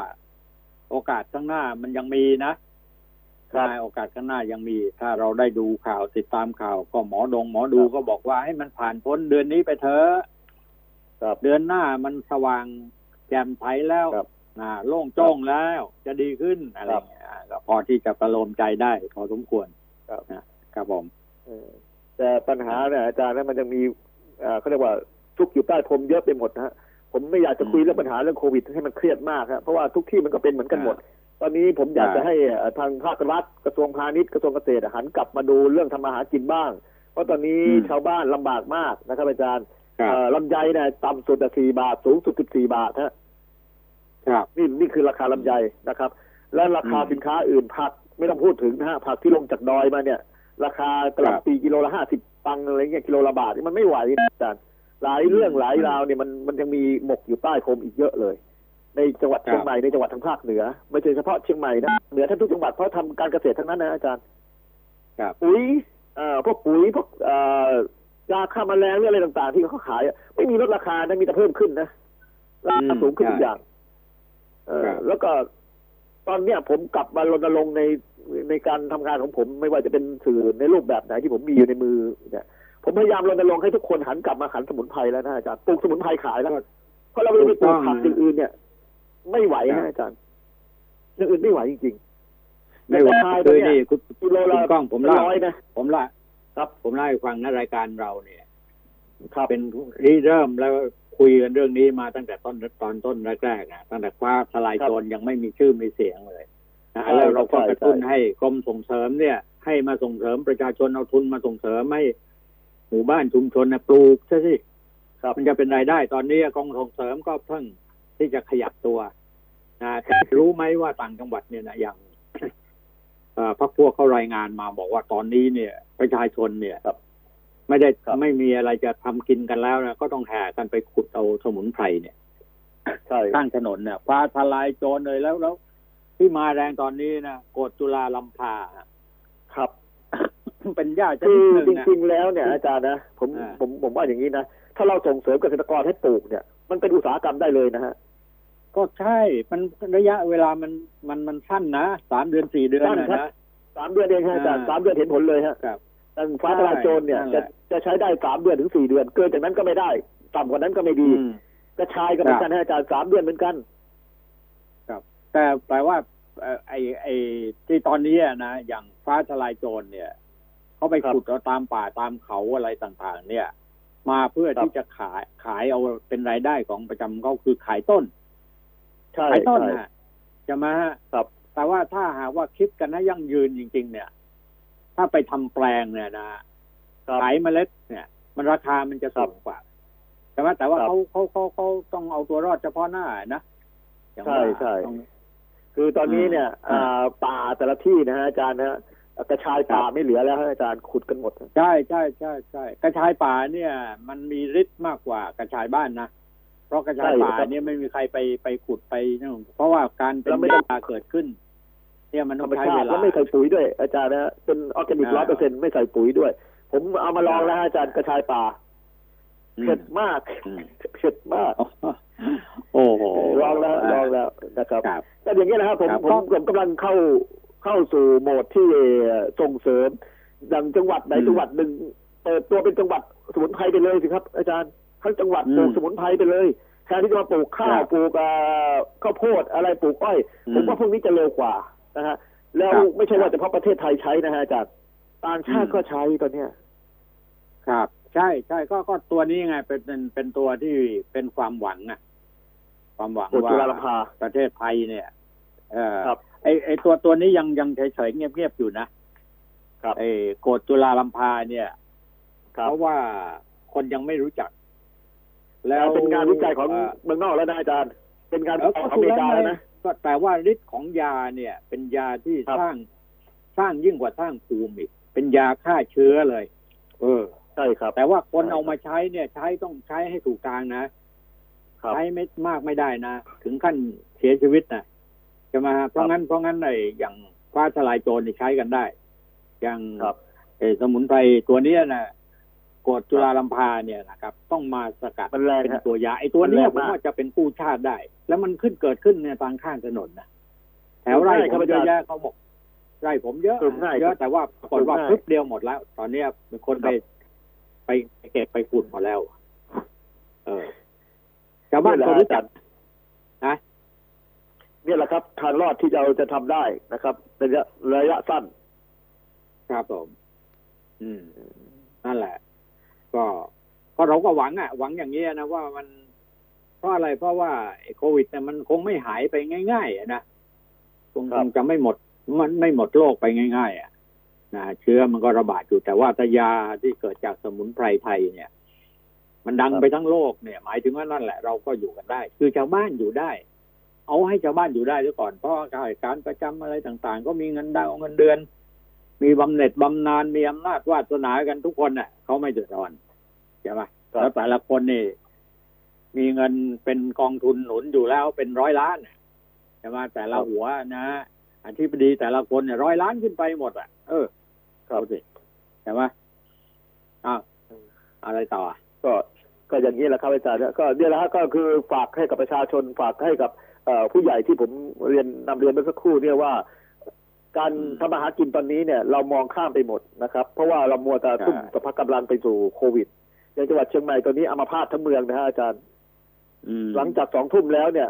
Speaker 1: โอกาสข้างหน้ามันยังมีนะครับใช่โอกาสข้างหน้ายังมี ถ้าเราได้ดูข่าวติดตามข่าว ก็หมอดง หมอดู
Speaker 5: ครับ
Speaker 1: ก็บอกว่าให้มันผ่านพ้นเดือนนี้ไปเถอะ
Speaker 5: ครับ
Speaker 1: เดือนหน้ามันสว่างแจ่มใสแล้ว
Speaker 5: ครับ
Speaker 1: อ่าโล่งโจ้งแล้ว จะดีขึ้นอะไรอย่างเงี้ยอ่าก็พอที่จะประโลมใจได้ พอสมควร
Speaker 5: ครับ
Speaker 1: นะครับผม
Speaker 5: เออแต่ปัญหาเนี่ยอาจารย์นั้นมันยังมีเอ่อเขาเรียกว่าทุกข์อยู่ใต้พรมเยอะไปหมดนะฮะ ผมไม่อยากจะคุย
Speaker 1: อืม
Speaker 5: เรื่องปัญหาเรื่องโควิด ให้มันเครียดมากครับเพราะว่าทุกที่มันก็เป็นเหมือนกันหมด ตอนนี้ผมอยาก
Speaker 1: อ่า
Speaker 5: จะให้เอ่อทางภาครัฐกระทรวงพาณิชย์กระทรวงเกษตรหันกลับมาดูเรื่องทำมาหากินบ้าง เพราะตอนนี้ชาวบ้านลำบากมากนะครับอาจารย์
Speaker 1: ครับ
Speaker 5: เอ่อลำไยเนี่ยต่ำสุดสี่บาท สูงสุดสิบสี่บาทฮะ
Speaker 1: ครับ
Speaker 5: นี่นี่คือราคาลำไยนะครับ และราคา
Speaker 1: อืม
Speaker 5: สินค้าอื่นผักไม่ต้องพูดถึงนะฮะผักที่ลงจากดอยมาเนี่ย ราคากระห
Speaker 1: ครับ
Speaker 5: ล่ำปีกิโลละห้าสิบตังค์อะไรเงี้ยกิโลละบาทนี่มันไม่ไหวนะอาจารย์ หลายเรื่องหลายราวเนี่ยมันมันยังมีหมกอยู่ใต้พรมอีกเยอะเลย ในจังหวัด
Speaker 1: ครับ
Speaker 5: เชียงใหม่ในจังหวัดทางภาคเหนือ ไม่ใช่เฉพาะเชียงใหม่นะเหนือทั้งทุกจังหวัดเพราะทำการเกษตรทั้งนั้นนะอาจารย์
Speaker 1: ครับ
Speaker 5: ปุ๋ยเอ่อพวกปุ๋ยพวกเอ่อยาฆ่าแมลงหรืออะไรต่าง ๆ ที่เขาขายอะไม่มีลดราคานะมีแต่เพิ่มขึ้นนะราคาสูงขึ้นทุกอย่างเออ
Speaker 1: ครับ
Speaker 5: แล้วก็ตอนเนี้ยผมกลับมารณรงค์ในในการทำงานของผม ไม่ว่าจะเป็นสื่อในรูปแบบไหนที่ผมมีอยู่ในมือเนี่ย ผมพยายามรณรงค์ให้ทุกคนหันกลับมาหันสมุนไพรแล้วนะอาจารย์ปลูกสมุนไพรขายแล้วเพราะเราไม่ได้ไปปลูกผักอย่างอื่นเนี่ย ไม่ไหว
Speaker 1: ครั
Speaker 5: นะ
Speaker 1: บ
Speaker 5: อาจารย์อย่างอื่นไม่ไหวจริงๆ
Speaker 1: ไม่ว่า
Speaker 5: แต่
Speaker 1: คือ
Speaker 5: เนี่ย
Speaker 1: นี่คุณ
Speaker 5: กิโลละ
Speaker 1: คุณกล้องผมเล่า
Speaker 5: ร้อยนะ
Speaker 1: ผมเล่า
Speaker 5: ครับ
Speaker 1: ผมเล่าให้ฟังนะรายการเราเนี่ย
Speaker 5: ครับ
Speaker 1: เป็นที่เริ่มแล้วคุยกันเรื่องนี้มาตั้งแต่ต้นตอนต้นแรกๆนะตั้งแต่คว้าทลาย
Speaker 5: ครับ
Speaker 1: โจรยังไม่มีชื่อมีเสียงเลยนะ
Speaker 5: ใช่
Speaker 1: แล้วเราก็
Speaker 5: ใช่
Speaker 1: กระตุ้น
Speaker 5: ใช่
Speaker 1: ให้กรมส่งเสริมเนี่ย ให้มาส่งเสริมประชาชนเอาทุนมาส่งเสริมให้ หมู่บ้านชุมชนนะปลูกใช่สิ
Speaker 5: ครับ
Speaker 1: มันจะเป็นรายได้ตอนนี้กองส่งเสริมก็เพิ่งที่จะขยับตัวนะแต่รู้ไหมว่าต่างจังหวัดเนี่ยนะอย่างเอ่อพรรคพวกเขารายงานมาบอกว่าตอนนี้เนี่ย ประชาชนเนี่ย
Speaker 5: ครับ
Speaker 1: ไม่ได้
Speaker 5: ครับ
Speaker 1: ไม่มีอะไรจะทำกินกันแล้วนะก็ต้องแห่กันไปขุดเอาสมุนไพรเนี่ย
Speaker 5: ใช่
Speaker 1: ข้างถนนเนี่ยฟ้าทลายโจรเลยแล้วแล้วที่มาแรงตอนนี้นะโกดจุฬาลำพา
Speaker 5: ครับ
Speaker 1: เป็นญาติช
Speaker 5: คื
Speaker 1: นิด
Speaker 5: อ
Speaker 1: หนึ่ง
Speaker 5: จ
Speaker 1: นะ
Speaker 5: ริงๆแล้วเนี่ยอาจารย์นะผม
Speaker 1: อ่า
Speaker 5: ผมผมว่าอย่างนี้นะถ้าเราส่งเสริมเกษตรกรให้ปลูกเนี่ย มันเป็นอุตสาหกรรมได้เลยนะฮะ
Speaker 1: ก็ใช่มันระยะเวลามันมันมันสั้นนะสามเดือนสี่เดือน
Speaker 5: สั้น
Speaker 1: นะครับนะ
Speaker 5: สามเดือนเองฮะอาจารย์
Speaker 1: อ่า
Speaker 5: สามเดือนเห็นผลเลยฮะ
Speaker 1: ครับ
Speaker 5: ทางฟ้าทลายโจรเนี่ย
Speaker 1: นั่นแห
Speaker 5: จะ
Speaker 1: ละ
Speaker 5: จะใช้ได้สามเดือนถึงสี่เดือน เกินจากนั้นก็ไม่ได้ต่ำกว่านั้นก็ไม่ดี
Speaker 1: อืม
Speaker 5: กระชายก็เหมือนกันฮะอาจารย์สามเดือนเหมือนกัน
Speaker 1: แต่แปลว่าเอ่อไอ้ไอ้ที่ตอนนี้อะนะอย่างฟ้าทลายโจรเนี่ย เขาไป
Speaker 5: ครับ
Speaker 1: ขุดเอาตามป่าตามเขาอะไรต่างๆ เนี่ย มาเพื่อ
Speaker 5: ครับ
Speaker 1: ที่จะขายขายเอาเป็นรายได้ของประจำเขาคือขายต้น
Speaker 5: ใช่
Speaker 1: ขายต้น
Speaker 5: ใช่
Speaker 1: นะจะมาฮะ
Speaker 5: ครับ
Speaker 1: แต่ว่าถ้าหากว่าคิดกันนะยั่งยืนจริง ๆ เนี่ย ถ้าไปทำแปลงเนี่ยนะ
Speaker 5: ครับ
Speaker 1: ขายเมล็ด เนี่ย มันราคามันจะสูงกว่าแต่ว่าแต่ว่า
Speaker 5: ครับ
Speaker 1: เขาเขาเขาเขาต้องเอาตัวรอดเฉพาะหน้านะอย่าง
Speaker 5: ใช่
Speaker 1: ว่า
Speaker 5: ใช่
Speaker 1: ต้อง
Speaker 5: คือตอนนี้เนี่ย
Speaker 1: อืม
Speaker 5: อ่าป่าแต่ละที่นะฮะอาจารย์นะฮะ กระชายป่าไม่เหลือแล้วฮะอาจารย์ขุดกันหมด
Speaker 1: ใช่ใช่ใช่ใช่กระชายป่าเนี่ย มันมีฤทธิ์มากกว่ากระชายบ้านนะเพราะกระชาย
Speaker 5: ใช่
Speaker 1: ป่า
Speaker 5: ครับ
Speaker 1: เนี่ยไม่มีใครไปไปขุดไปนั่นเพราะว่าการเป็
Speaker 5: แล้
Speaker 1: น
Speaker 5: วไม่ต้อง
Speaker 1: ยาเกิดขึ้น เนี่ยมัน
Speaker 5: ธ
Speaker 1: ต้
Speaker 5: ร
Speaker 1: อ
Speaker 5: รงม
Speaker 1: ใช้
Speaker 5: ชา
Speaker 1: เว
Speaker 5: ติ
Speaker 1: ลา
Speaker 5: แล้วไม่ใส่ปุ๋ยด้วยเป็นอาจารย์นะฮะเป็นออร์แกนิกร้อยเปอร์เซ็นไม่ใส่ปุ๋ยด้วย ผมเอามาลองแล้วฮะอาจารย์กระชายป่า
Speaker 1: อืม
Speaker 5: เผ็ดมาก
Speaker 1: อืม
Speaker 5: เผ็ดมาก
Speaker 1: โอ้โห
Speaker 5: ลองแล้วลองแล้วนะครับ
Speaker 1: ครับ
Speaker 5: แต่อย่างนี้ยนะครับผม
Speaker 1: ครับ
Speaker 5: ผมผมกำลังเข้า เข้าสู่โหมดที่ส่งเสริมดังจังหวัดไหน
Speaker 1: อืม
Speaker 5: จังหวัดหนึ่งเปิดตัวเป็นจังหวัดสมุนไพรไปเลยสิครับ อาจารย์ทั้งจังหวัด
Speaker 1: อืม
Speaker 5: ปลูกสมุนไพรไปเลยแทนที่จะมาปลูกข้า
Speaker 1: ควรับ
Speaker 5: ปลูกอ่าข้าวโพดอะไรปลูกอ้อย
Speaker 1: อืม
Speaker 5: ผมว่าพวกนี้จะเร็วกว่านะฮะแล้ว
Speaker 1: ครับ
Speaker 5: ไม่ใช่ว่าเฉพาะประเทศไทยใช้นะฮะอาจารย์ต่างชาติ
Speaker 1: อืม
Speaker 5: ก็ใช้ตอนเนี้ย
Speaker 1: ครับ ใช่ใช่ก็ก็ตัวนี้ไงเป็นเป็นเป็นตัวที่เป็นความหวังอะความหวัง
Speaker 5: กฎ
Speaker 1: ว่า
Speaker 5: จุฬาลภา
Speaker 1: ประเทศไทยเนี่ย เออ
Speaker 5: ครับ
Speaker 1: ไอไอตัวตัวนี้ยังยังเฉยๆเงียบๆอยู่นะครับไอโกดจุฬาลัมพาเนี่ย
Speaker 5: ครับ
Speaker 1: เพราะว่าคนยังไม่รู้จัก
Speaker 5: แล้
Speaker 1: แล้วว
Speaker 5: เป็นงานวิจัยของ
Speaker 1: เเมื
Speaker 5: องนอกแล้วนะอาจารย์ เป็นงาน
Speaker 1: เอ
Speaker 5: วิ
Speaker 1: อ
Speaker 5: จัย
Speaker 1: ก็
Speaker 5: ของอเมริกาแล้วนะ
Speaker 1: ก็แต่ว่าฤทธิ์ของยาเนี่ย เป็นยาที่
Speaker 5: ครับ
Speaker 1: สร้างสร้างยิ่งกว่าสร้างภูมิอีกเป็นยาฆ่าเชื้อเลย เออ
Speaker 5: ใช่ครับ
Speaker 1: แต่ว่าคน
Speaker 5: ใช่
Speaker 1: เอามาใช้เนี่ย ใช้ต้องใช้ให้ถูกทางนะครับใช้ไม่มากไม่ได้นะถึงขั้นเสียชีวิตนะ ใช่ไหมฮะเพราะงั้นเพราะงั้นไอ้อย่างฟ้าทลายโจรนี่ใช้กันได้ อย่าง
Speaker 5: ครับ
Speaker 1: เอ่อสมุนไพรตัวเนี้ยนะกรดจุฬาลัมพาเนี่ยนะครับ ต้องมาสกัด
Speaker 5: มันแรง
Speaker 1: เป็น
Speaker 5: ฮะ
Speaker 1: ตัวยาไอ้ตัวเนี้ย
Speaker 5: มัน
Speaker 1: ผ
Speaker 5: แรง
Speaker 1: ม
Speaker 5: มาก
Speaker 1: ว่าจะเป็นกู้ชาติได้ แล้วมันขึ้นเกิดขึ้นในทางข้างถนนนะแถวไร่
Speaker 5: ง่าย
Speaker 1: ผ
Speaker 5: ครับ
Speaker 1: ม
Speaker 5: อา
Speaker 1: เย
Speaker 5: จาร
Speaker 1: อะ
Speaker 5: ย์
Speaker 1: แยะเขาบอกไร่ผมเยอะ
Speaker 5: ปลูกง่าย
Speaker 1: เยอะแต่ว่าปรากฏว่า
Speaker 5: ปลูกง่าย
Speaker 1: พึบเดียวหมดแล้ว ตอนเนี้ยมีคนไปไปไปเก็บไปขุดหมดแล้ว เออชาวบ้านก็รู้จักนะ
Speaker 5: เนี่ยแหละครับทางรอดที่เราจะทำได้นะครับระยะระยะสั้น
Speaker 1: ครับผม อืม นั่นแหละ ก็ก็เราก็หวังอะ หวังอย่างนี้ยนะว่ามันเพราะอะไรเพราะว่าไอ้โควิดเนี่ยมันคงไม่หายไปง่ายๆอะนะคง
Speaker 5: ครั
Speaker 1: ค
Speaker 5: บ
Speaker 1: งจะไม่หมด มันไม่หมดโลกไปง่าย ๆ อะนะเชื้อมันก็ระบาดอยู่แต่ว่าถ้ายาที่เกิดจากสมุนไพรไทยเนี่ย มันดังไปทั้งโลกเนี่ย หมายถึงว่านั่นแหละ เราก็อยู่กันได้ คือชาวบ้านอยู่ได้ เอาให้ชาวบ้านอยู่ได้ด้วยก่อนเพราะการการประจำอะไรต่าง ๆ ก็มีเงินดาวเงินเดือน มีบำเหน็จบำนาญมีอำนาจวาสนากันทุกคนน่ะเขาไม่เดือดร้อนใช่ไหม
Speaker 5: ครับ
Speaker 1: แล้วแต่ละคนนี่ มีเงินเป็นกองทุนหนุนอยู่แล้วเป็นร้อยล้านน่ะใช่ไหมแต่ละหัวนะอธิบดีแต่ละคนเนี่ยร้อยล้านขึ้นไปหมดอะ เออเอาสิใช่ไหมอ้าวอะไรต่ออะ
Speaker 5: ก็ก็อย่างนี้แหละครับอาจารย์ก็เนี่ยแหละฮะก็คือฝากให้กับประชาชนฝากให้กับเอ่อ ผู้ใหญ่ที่ผมเรียนนำเรียนเมื่อสักครู่เนี่ยว่า การ
Speaker 1: อืม
Speaker 5: ทำมาหากินตอนนี้เนี่ย เรามองข้ามไปหมดนะครับ เพราะว่าเรามัวแต่
Speaker 1: ใช่
Speaker 5: ทุ่มสภากำลังไปสู่โควิดอย่างจังหวัดเชียงใหม่ตอนนี้อัมาพาตทั้งเมืองนะฮะอาจารย์
Speaker 1: อืม
Speaker 5: หลังจากสองทุ่มแล้วเนี่ย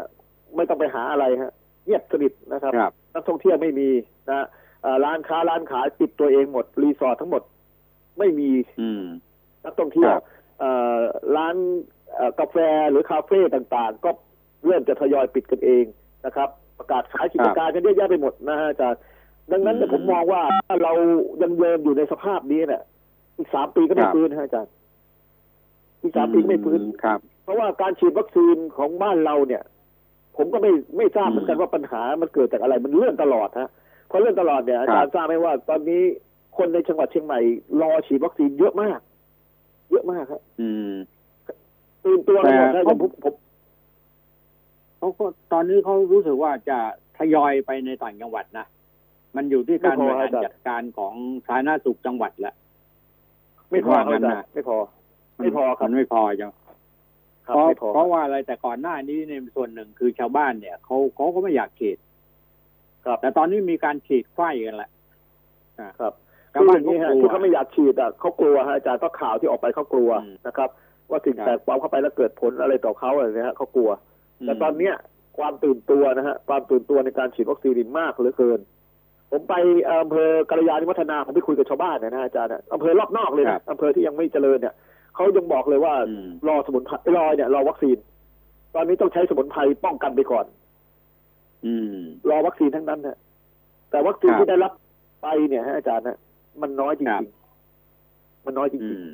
Speaker 5: ไม่ต้องไปหาอะไรฮะเงียบสนิทนะครับ
Speaker 1: ครับ
Speaker 5: นักท่องเที่ยวไม่มีนะเอ่อร้านค้าร้านขายปิดตัวเองหมด รีสอร์ททั้งหมด ไม่มี
Speaker 1: อืม
Speaker 5: นักท่องเที่ยว
Speaker 1: ครับ
Speaker 5: เอ่อร้านเอ่อกาแฟหรือคาเฟ่ต่างๆ ก็ เริ่มจะทยอยปิดกันเองนะครับ ประกาศขายกิจการกันเยอะแยะไปหมดนะฮะอาจารย์ดังนั้นเนี่ย
Speaker 1: อืม
Speaker 5: ผมมองว่าถ้าเรายังเดินอยู่ในสภาพนี้เนี่ยอีกสามปีก็ไม่
Speaker 1: ครับ
Speaker 5: ฟื้นนะฮะอาจารย์อีกสามปีไม่ฟื้น
Speaker 1: ครับ
Speaker 5: เพราะว่าการฉีดวัคซีนของบ้านเราเนี่ย ผมก็ไม่ไม่ทราบเหมือนกัน
Speaker 1: อืม
Speaker 5: ว่าปัญหามันเกิดจากอะไรมันเลื่อนตลอดฮะเพราะเลื่อนตลอดเนี่ยอาจารย์ทราบไหมว่า ตอนนี้คนในจังหวัดเชียงใหม่ รอฉีดวัคซีนเยอะมาก เยอะมากครับ
Speaker 1: อืม
Speaker 5: ตื่นตัวกันหมด
Speaker 1: แต่
Speaker 5: นะอ
Speaker 1: เขา
Speaker 5: ย่างผมผม
Speaker 1: เขาก็ตอนนี้เขารู้สึกว่าจะทยอยไปในต่างจังหวัดนะ มันอยู่ที่การบริหารจัดการของสาธารณสุขจังหวัดแหละ
Speaker 5: ไม่พอ
Speaker 1: ว่า
Speaker 5: ครับ
Speaker 1: งั้น
Speaker 5: อาจาร
Speaker 1: นะ
Speaker 5: ย์ไม่พอ ไม่พอครับ
Speaker 1: มันไม่พอจัง
Speaker 5: ครับ
Speaker 1: เพราะ
Speaker 5: ไม่พอ
Speaker 1: เพราะว่าอะไรแต่ก่อนหน้านี้ในยส่วนหนึ่งคือชาวบ้านเนี่ยเขาเขาก็ไม่อยากฉีด
Speaker 5: ครับ
Speaker 1: แต่ตอนนี้มีการฉีดไข้กันแหละ
Speaker 5: ครับ
Speaker 1: ชาว
Speaker 5: คือ
Speaker 1: บ้า
Speaker 5: อนย่างนี้ฮะ
Speaker 1: กลัว
Speaker 5: ที่เขาไม่อยากฉีดอะเขากลัวฮะอาจารย์เพราะข่าวที่ออกไปเขากลัว
Speaker 1: อืม
Speaker 5: นะครับ ว่าสิ่ง
Speaker 1: ครับ
Speaker 5: แปลกปลอมเข้าไปแล้วเกิดผลอะไรต่อเขาอะไรเนี้ยฮะเขากลัว แต่ตอนเนี้ยความตื่นตัวนะฮะความตื่นตัวในการฉีดวัคซีนนี่มากเหลือเกิน ผมไปอำเภอกัลยาณิวัฒนาผมไปคุยกับชาวบ้านเนี่ยนะอาจารย์นะอำเภอรอบนอกเลย
Speaker 1: ครั
Speaker 5: นะ
Speaker 1: บ
Speaker 5: อำเภอที่ยังไม่เจริญเนี่ยเขายังบอกเลยว่า
Speaker 1: อืม
Speaker 5: รอสมุนไพรรอเนี่ยรอวัคซีน ตอนนี้ต้องใช้สมุนไพรป้องกันไปก่อน
Speaker 1: อืม
Speaker 5: รอวัคซีนทั้งนั้นนะแต่วัคซีน
Speaker 1: ครับ
Speaker 5: ที่ได้รับไปเนี่ยฮะอาจารย์นะมันน้อยจ
Speaker 1: ครั
Speaker 5: ริ
Speaker 1: บ
Speaker 5: งๆมันน้อยจ
Speaker 1: อื
Speaker 5: ริง
Speaker 1: ม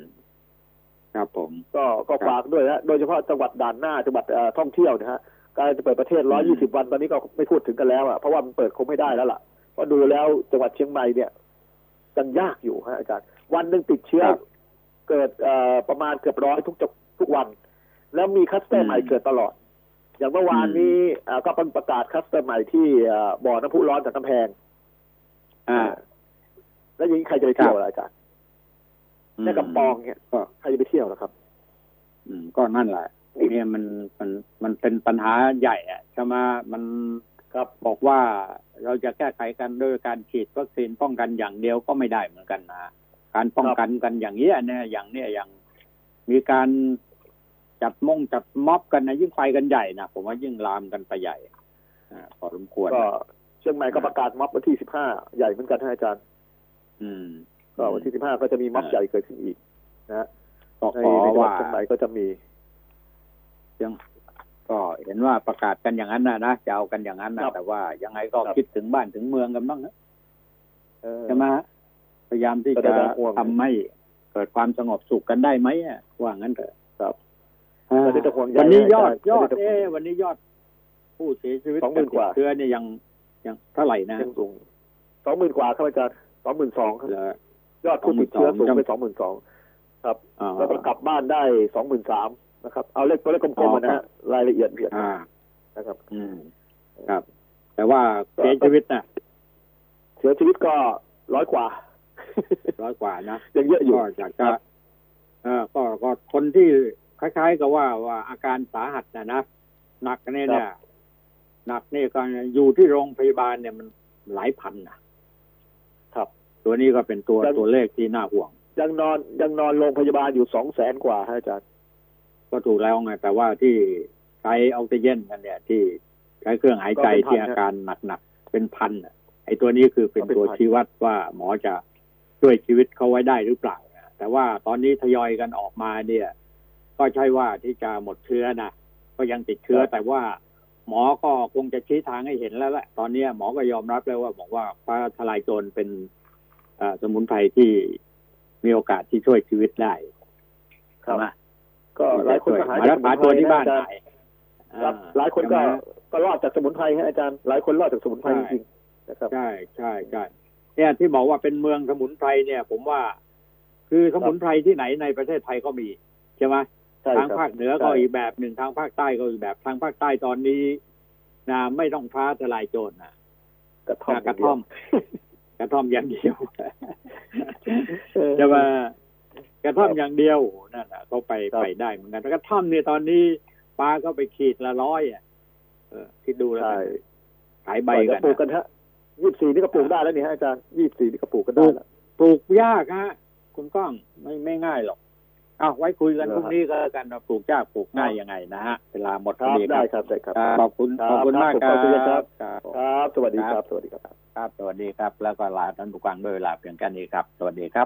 Speaker 1: ครับผม
Speaker 5: ๆก็ก็
Speaker 1: ครับ
Speaker 5: ฝากด้วยนะโดยเฉพาะจังหวัดด่านหน้าจังหวัดเอ่อท่องเที่ยวนะฮะการจะเปิดประเทศ
Speaker 1: อืม
Speaker 5: 120 วันตอนนี้ก็ไม่พูดถึงกันแล้วอะเพราะว่ามันเปิดคงไม่ได้แล้วล่ะเพราะดูแล้วจังหวัดเชียงใหม่เนี่ยยังยากอยู่ฮะอาจารย์วันหนึ่งติดเชื้อ
Speaker 1: ครับ
Speaker 5: เกิดเอ่อประมาณเกือบร้อยทุกจังทุกวัน แล้วมีคลัสเตอร์ใหม่
Speaker 1: อืม
Speaker 5: เกิดตลอด อย่างเมื่อวานนี้เอ่อก็เพิ่งประกาศคลัสเตอร์ใหม่ที่เอ่อบ่อน้ำพุร้อนจากกำแพง
Speaker 1: อ่า
Speaker 5: แล้วอย่างนี้ใครจะไปเที่ยว
Speaker 1: ครับ
Speaker 5: ล่ะอาจารย์ แค่กำปองเนี่ย
Speaker 1: ก็
Speaker 5: ใครจะไปเที่ยวล่ะครับ
Speaker 1: อืม ก็นั่นแหละเนี่ยมันมันมันเป็นปัญหาใหญ่อะใช่ไหมมันครับบอกว่าเราจะแก้ไขกันด้วยการฉีดวัคซีนป้องกันอย่างเดียวก็ไม่ได้เหมือนกันนะการป้องกันกันอย่างเนี้ยเนี่ยอย่างเนี้ยอย่างมีการจัดมงจัดม็อบกันนะยิ่งไปกันใหญ่นะผมว่ายิ่งลามกันไปใหญ่อ่าพอสมควร
Speaker 5: ก็
Speaker 1: นะ
Speaker 5: เชียงใหม่ก็ประกาศม็อบวันที่15ใหญ่เหมือนกันนะอาจารย์
Speaker 1: อืม
Speaker 5: ก็วันที่15ก็จะมีม็อบ
Speaker 1: อ่า
Speaker 5: ใหญ่เกิดขึ้นอีกนะฮะ
Speaker 1: ก็
Speaker 5: ใน
Speaker 1: ขอ
Speaker 5: ในจังหวั
Speaker 1: ว่า
Speaker 5: ดเชียงใหม่ก็จะมี
Speaker 1: ยังก็เห็นว่าประกาศกันอย่างนั้นนะนะจะเอากันอย่างนั้น
Speaker 5: ครั
Speaker 1: นะ
Speaker 5: บ
Speaker 1: แต่ว่ายังไงก็
Speaker 5: ครับ
Speaker 1: คิดถึงบ้านถึงเมืองกันบ้างนะ
Speaker 5: เออ
Speaker 1: ใช่ไหมฮะพยายามที่
Speaker 5: ก็ได้
Speaker 1: จะ
Speaker 5: เป็นห่วง
Speaker 1: ทำให้เกิดความสงบสุขกันได้ไหมอะว่างั้นเถอะ
Speaker 5: ครับ
Speaker 1: อ่า
Speaker 5: ก็ได้แต่ห่วงใย
Speaker 1: วันนี้ยอด
Speaker 5: อาจารย์
Speaker 1: ยอด
Speaker 5: ก็ได้แต่ห่วง
Speaker 1: เอ๊ะวันนี้ยอด ผู้เสียชีวิต
Speaker 5: สองหมื่นกว่า
Speaker 1: จติดเชื้อเนี่ยยังยังเท่าไหร่นะ
Speaker 5: ยังสูงสองหมื่นกว่าครับอาจารย์สองหมื่นสองครับ
Speaker 1: เหรอ ย
Speaker 5: อดผู้ติดเชื้อสูงไป
Speaker 1: 22,000
Speaker 5: สองหมื่นสองครับ
Speaker 1: อ่า
Speaker 5: แล้วก็กลับบ้านได้สองหมื่นสามนะครับ เอาเลขตัวเลขกลมๆมานะฮะรายละเอียดละเอียด
Speaker 1: อ่า
Speaker 5: นะครับ
Speaker 1: อืมครับ แต่ว่าเสียชีวิตนะ
Speaker 5: เสียชีวิตก็ร้อยกว่า
Speaker 1: ร้อยกว่านะ
Speaker 5: ยังเยอะอยู่
Speaker 1: ก็อยาก
Speaker 5: ค
Speaker 1: จะ
Speaker 5: รับ
Speaker 1: เออก็ก็คนที่คล้ายๆกับว่าว่าอาการสาหัสนะนะหนักเนี่ยเนี่ยหนักนี่ก็อยู่ที่โรงพยาบาลเนี่ยมันหลายพันนะครับ ตัวนี้ก็เป็นตัว
Speaker 5: ยัง
Speaker 1: ตัวเลขที่น่าห่วง
Speaker 5: ยังนอนยังนอนโรงพยาบาลอยู่สองแสนกว่าฮะอาจารย์
Speaker 1: ก็ถูกแล้วไงแต่ว่าที่ใช้ออกซิเจนกันเนี่ยที่ใช้เครื่องหายใจ
Speaker 5: ก็เป็นพัน
Speaker 1: ที่อาการหนักๆเป็นพันน่ะไอ้ตัวนี้คือเป็น
Speaker 5: ก็เป็น
Speaker 1: ตัว
Speaker 5: พัน
Speaker 1: ชี้วัดว่าหมอจะช่วยชีวิตเขาไว้ได้หรือเปล่านะแต่ว่าตอนนี้ทยอยกันออกมาเนี่ย ก็ใช่ว่าที่จะหมดเชื้อนะก็ยังติดเชื้อแต่ว่าหมอก็คงจะชี้ทางให้เห็นแล้วแหละตอนนี้หมอก็ยอมรับแล้วว่าบอกว่าฟ้าทลายโจรเป็นเอ่อ สมุนไพรที่มีโอกาสที่ช่วยชีวิตได้
Speaker 5: ครับ
Speaker 1: ใช่ไหม
Speaker 5: ก็หลายคนก็หาย
Speaker 1: มารักษาตัวที่บ้าน
Speaker 5: อาจาร
Speaker 1: หา
Speaker 5: ย์
Speaker 1: ย
Speaker 5: ครับ
Speaker 1: อ่
Speaker 5: หลายคนก็
Speaker 1: ใช่ไหม
Speaker 5: ก็รอดจากสมุนไพรฮะอาจารย์หลายคนรอดจากสมุนไพร
Speaker 1: ใช่
Speaker 5: จริงๆนะครับ
Speaker 1: ใช่ใช่ใช่เนี่ยที่บอกว่าเป็นเมืองสมุนไพรเนี่ย ผมว่า คือสมุนไพรที่ไหนในประเทศไทยก็มีใช่ไหม
Speaker 5: ใช่
Speaker 1: ทาง
Speaker 5: ครับ
Speaker 1: ภาคเหนือก็อีกแบบหนึ่งทางภาคใต้ก็อีกแบบทางภาคใต้ตอนนี้นะไม่ต้องฟ้าทลายโจรนะ
Speaker 5: กระท่อม
Speaker 1: กระท่อมกระท่อมอย่างเดียว
Speaker 5: เออ
Speaker 1: จะมากระท่อมอย่างเดียวนั่นแหะเขาไป
Speaker 5: ครับ
Speaker 1: ไปได้เหมือนกันแต่กระท่อมเนี่ยตอนนี้ปลาก็ไปขีดละร้อยอะเออคิดดูแล้ว
Speaker 5: ใช่
Speaker 1: กันขายใบ
Speaker 5: ปล่อย
Speaker 1: กัน
Speaker 5: ปลูก
Speaker 1: นะ
Speaker 5: กันฮะยี่สิบสี่นี่ก็ปลูกได้แล้วนี่ฮะอาจารย์ยี่สิบสี่นี่ก็ปลูกกันได้แล้ว
Speaker 1: ปลูกยากฮะคุณก้องไม่ไม่ง่ายหรอก อ้าวไว้คุยกัน
Speaker 5: เหร
Speaker 1: พ
Speaker 5: อ
Speaker 1: รุ่งนี้ก็แล้วกันว่าปลูกยากปลูกง่ายยังไงนะฮะเวลาหมด
Speaker 5: ค
Speaker 1: พ
Speaker 5: รั
Speaker 1: อบดีค
Speaker 5: ได้
Speaker 1: รับ
Speaker 5: ครับได้ครับ
Speaker 1: ครับขอบคุณ
Speaker 5: ครับ
Speaker 1: ขอบคุณมากค
Speaker 5: ครั
Speaker 1: รั
Speaker 5: บบขอบคุณครับ
Speaker 1: ครับ
Speaker 5: ครับ สวัสดีครับ สวัสดีครับ
Speaker 1: ครับ สวัสดีครับ แล้วก็ลาท่านผู้ฟังด้วยเวลาเพียงแค่นี้ครับ สวัสดีครับ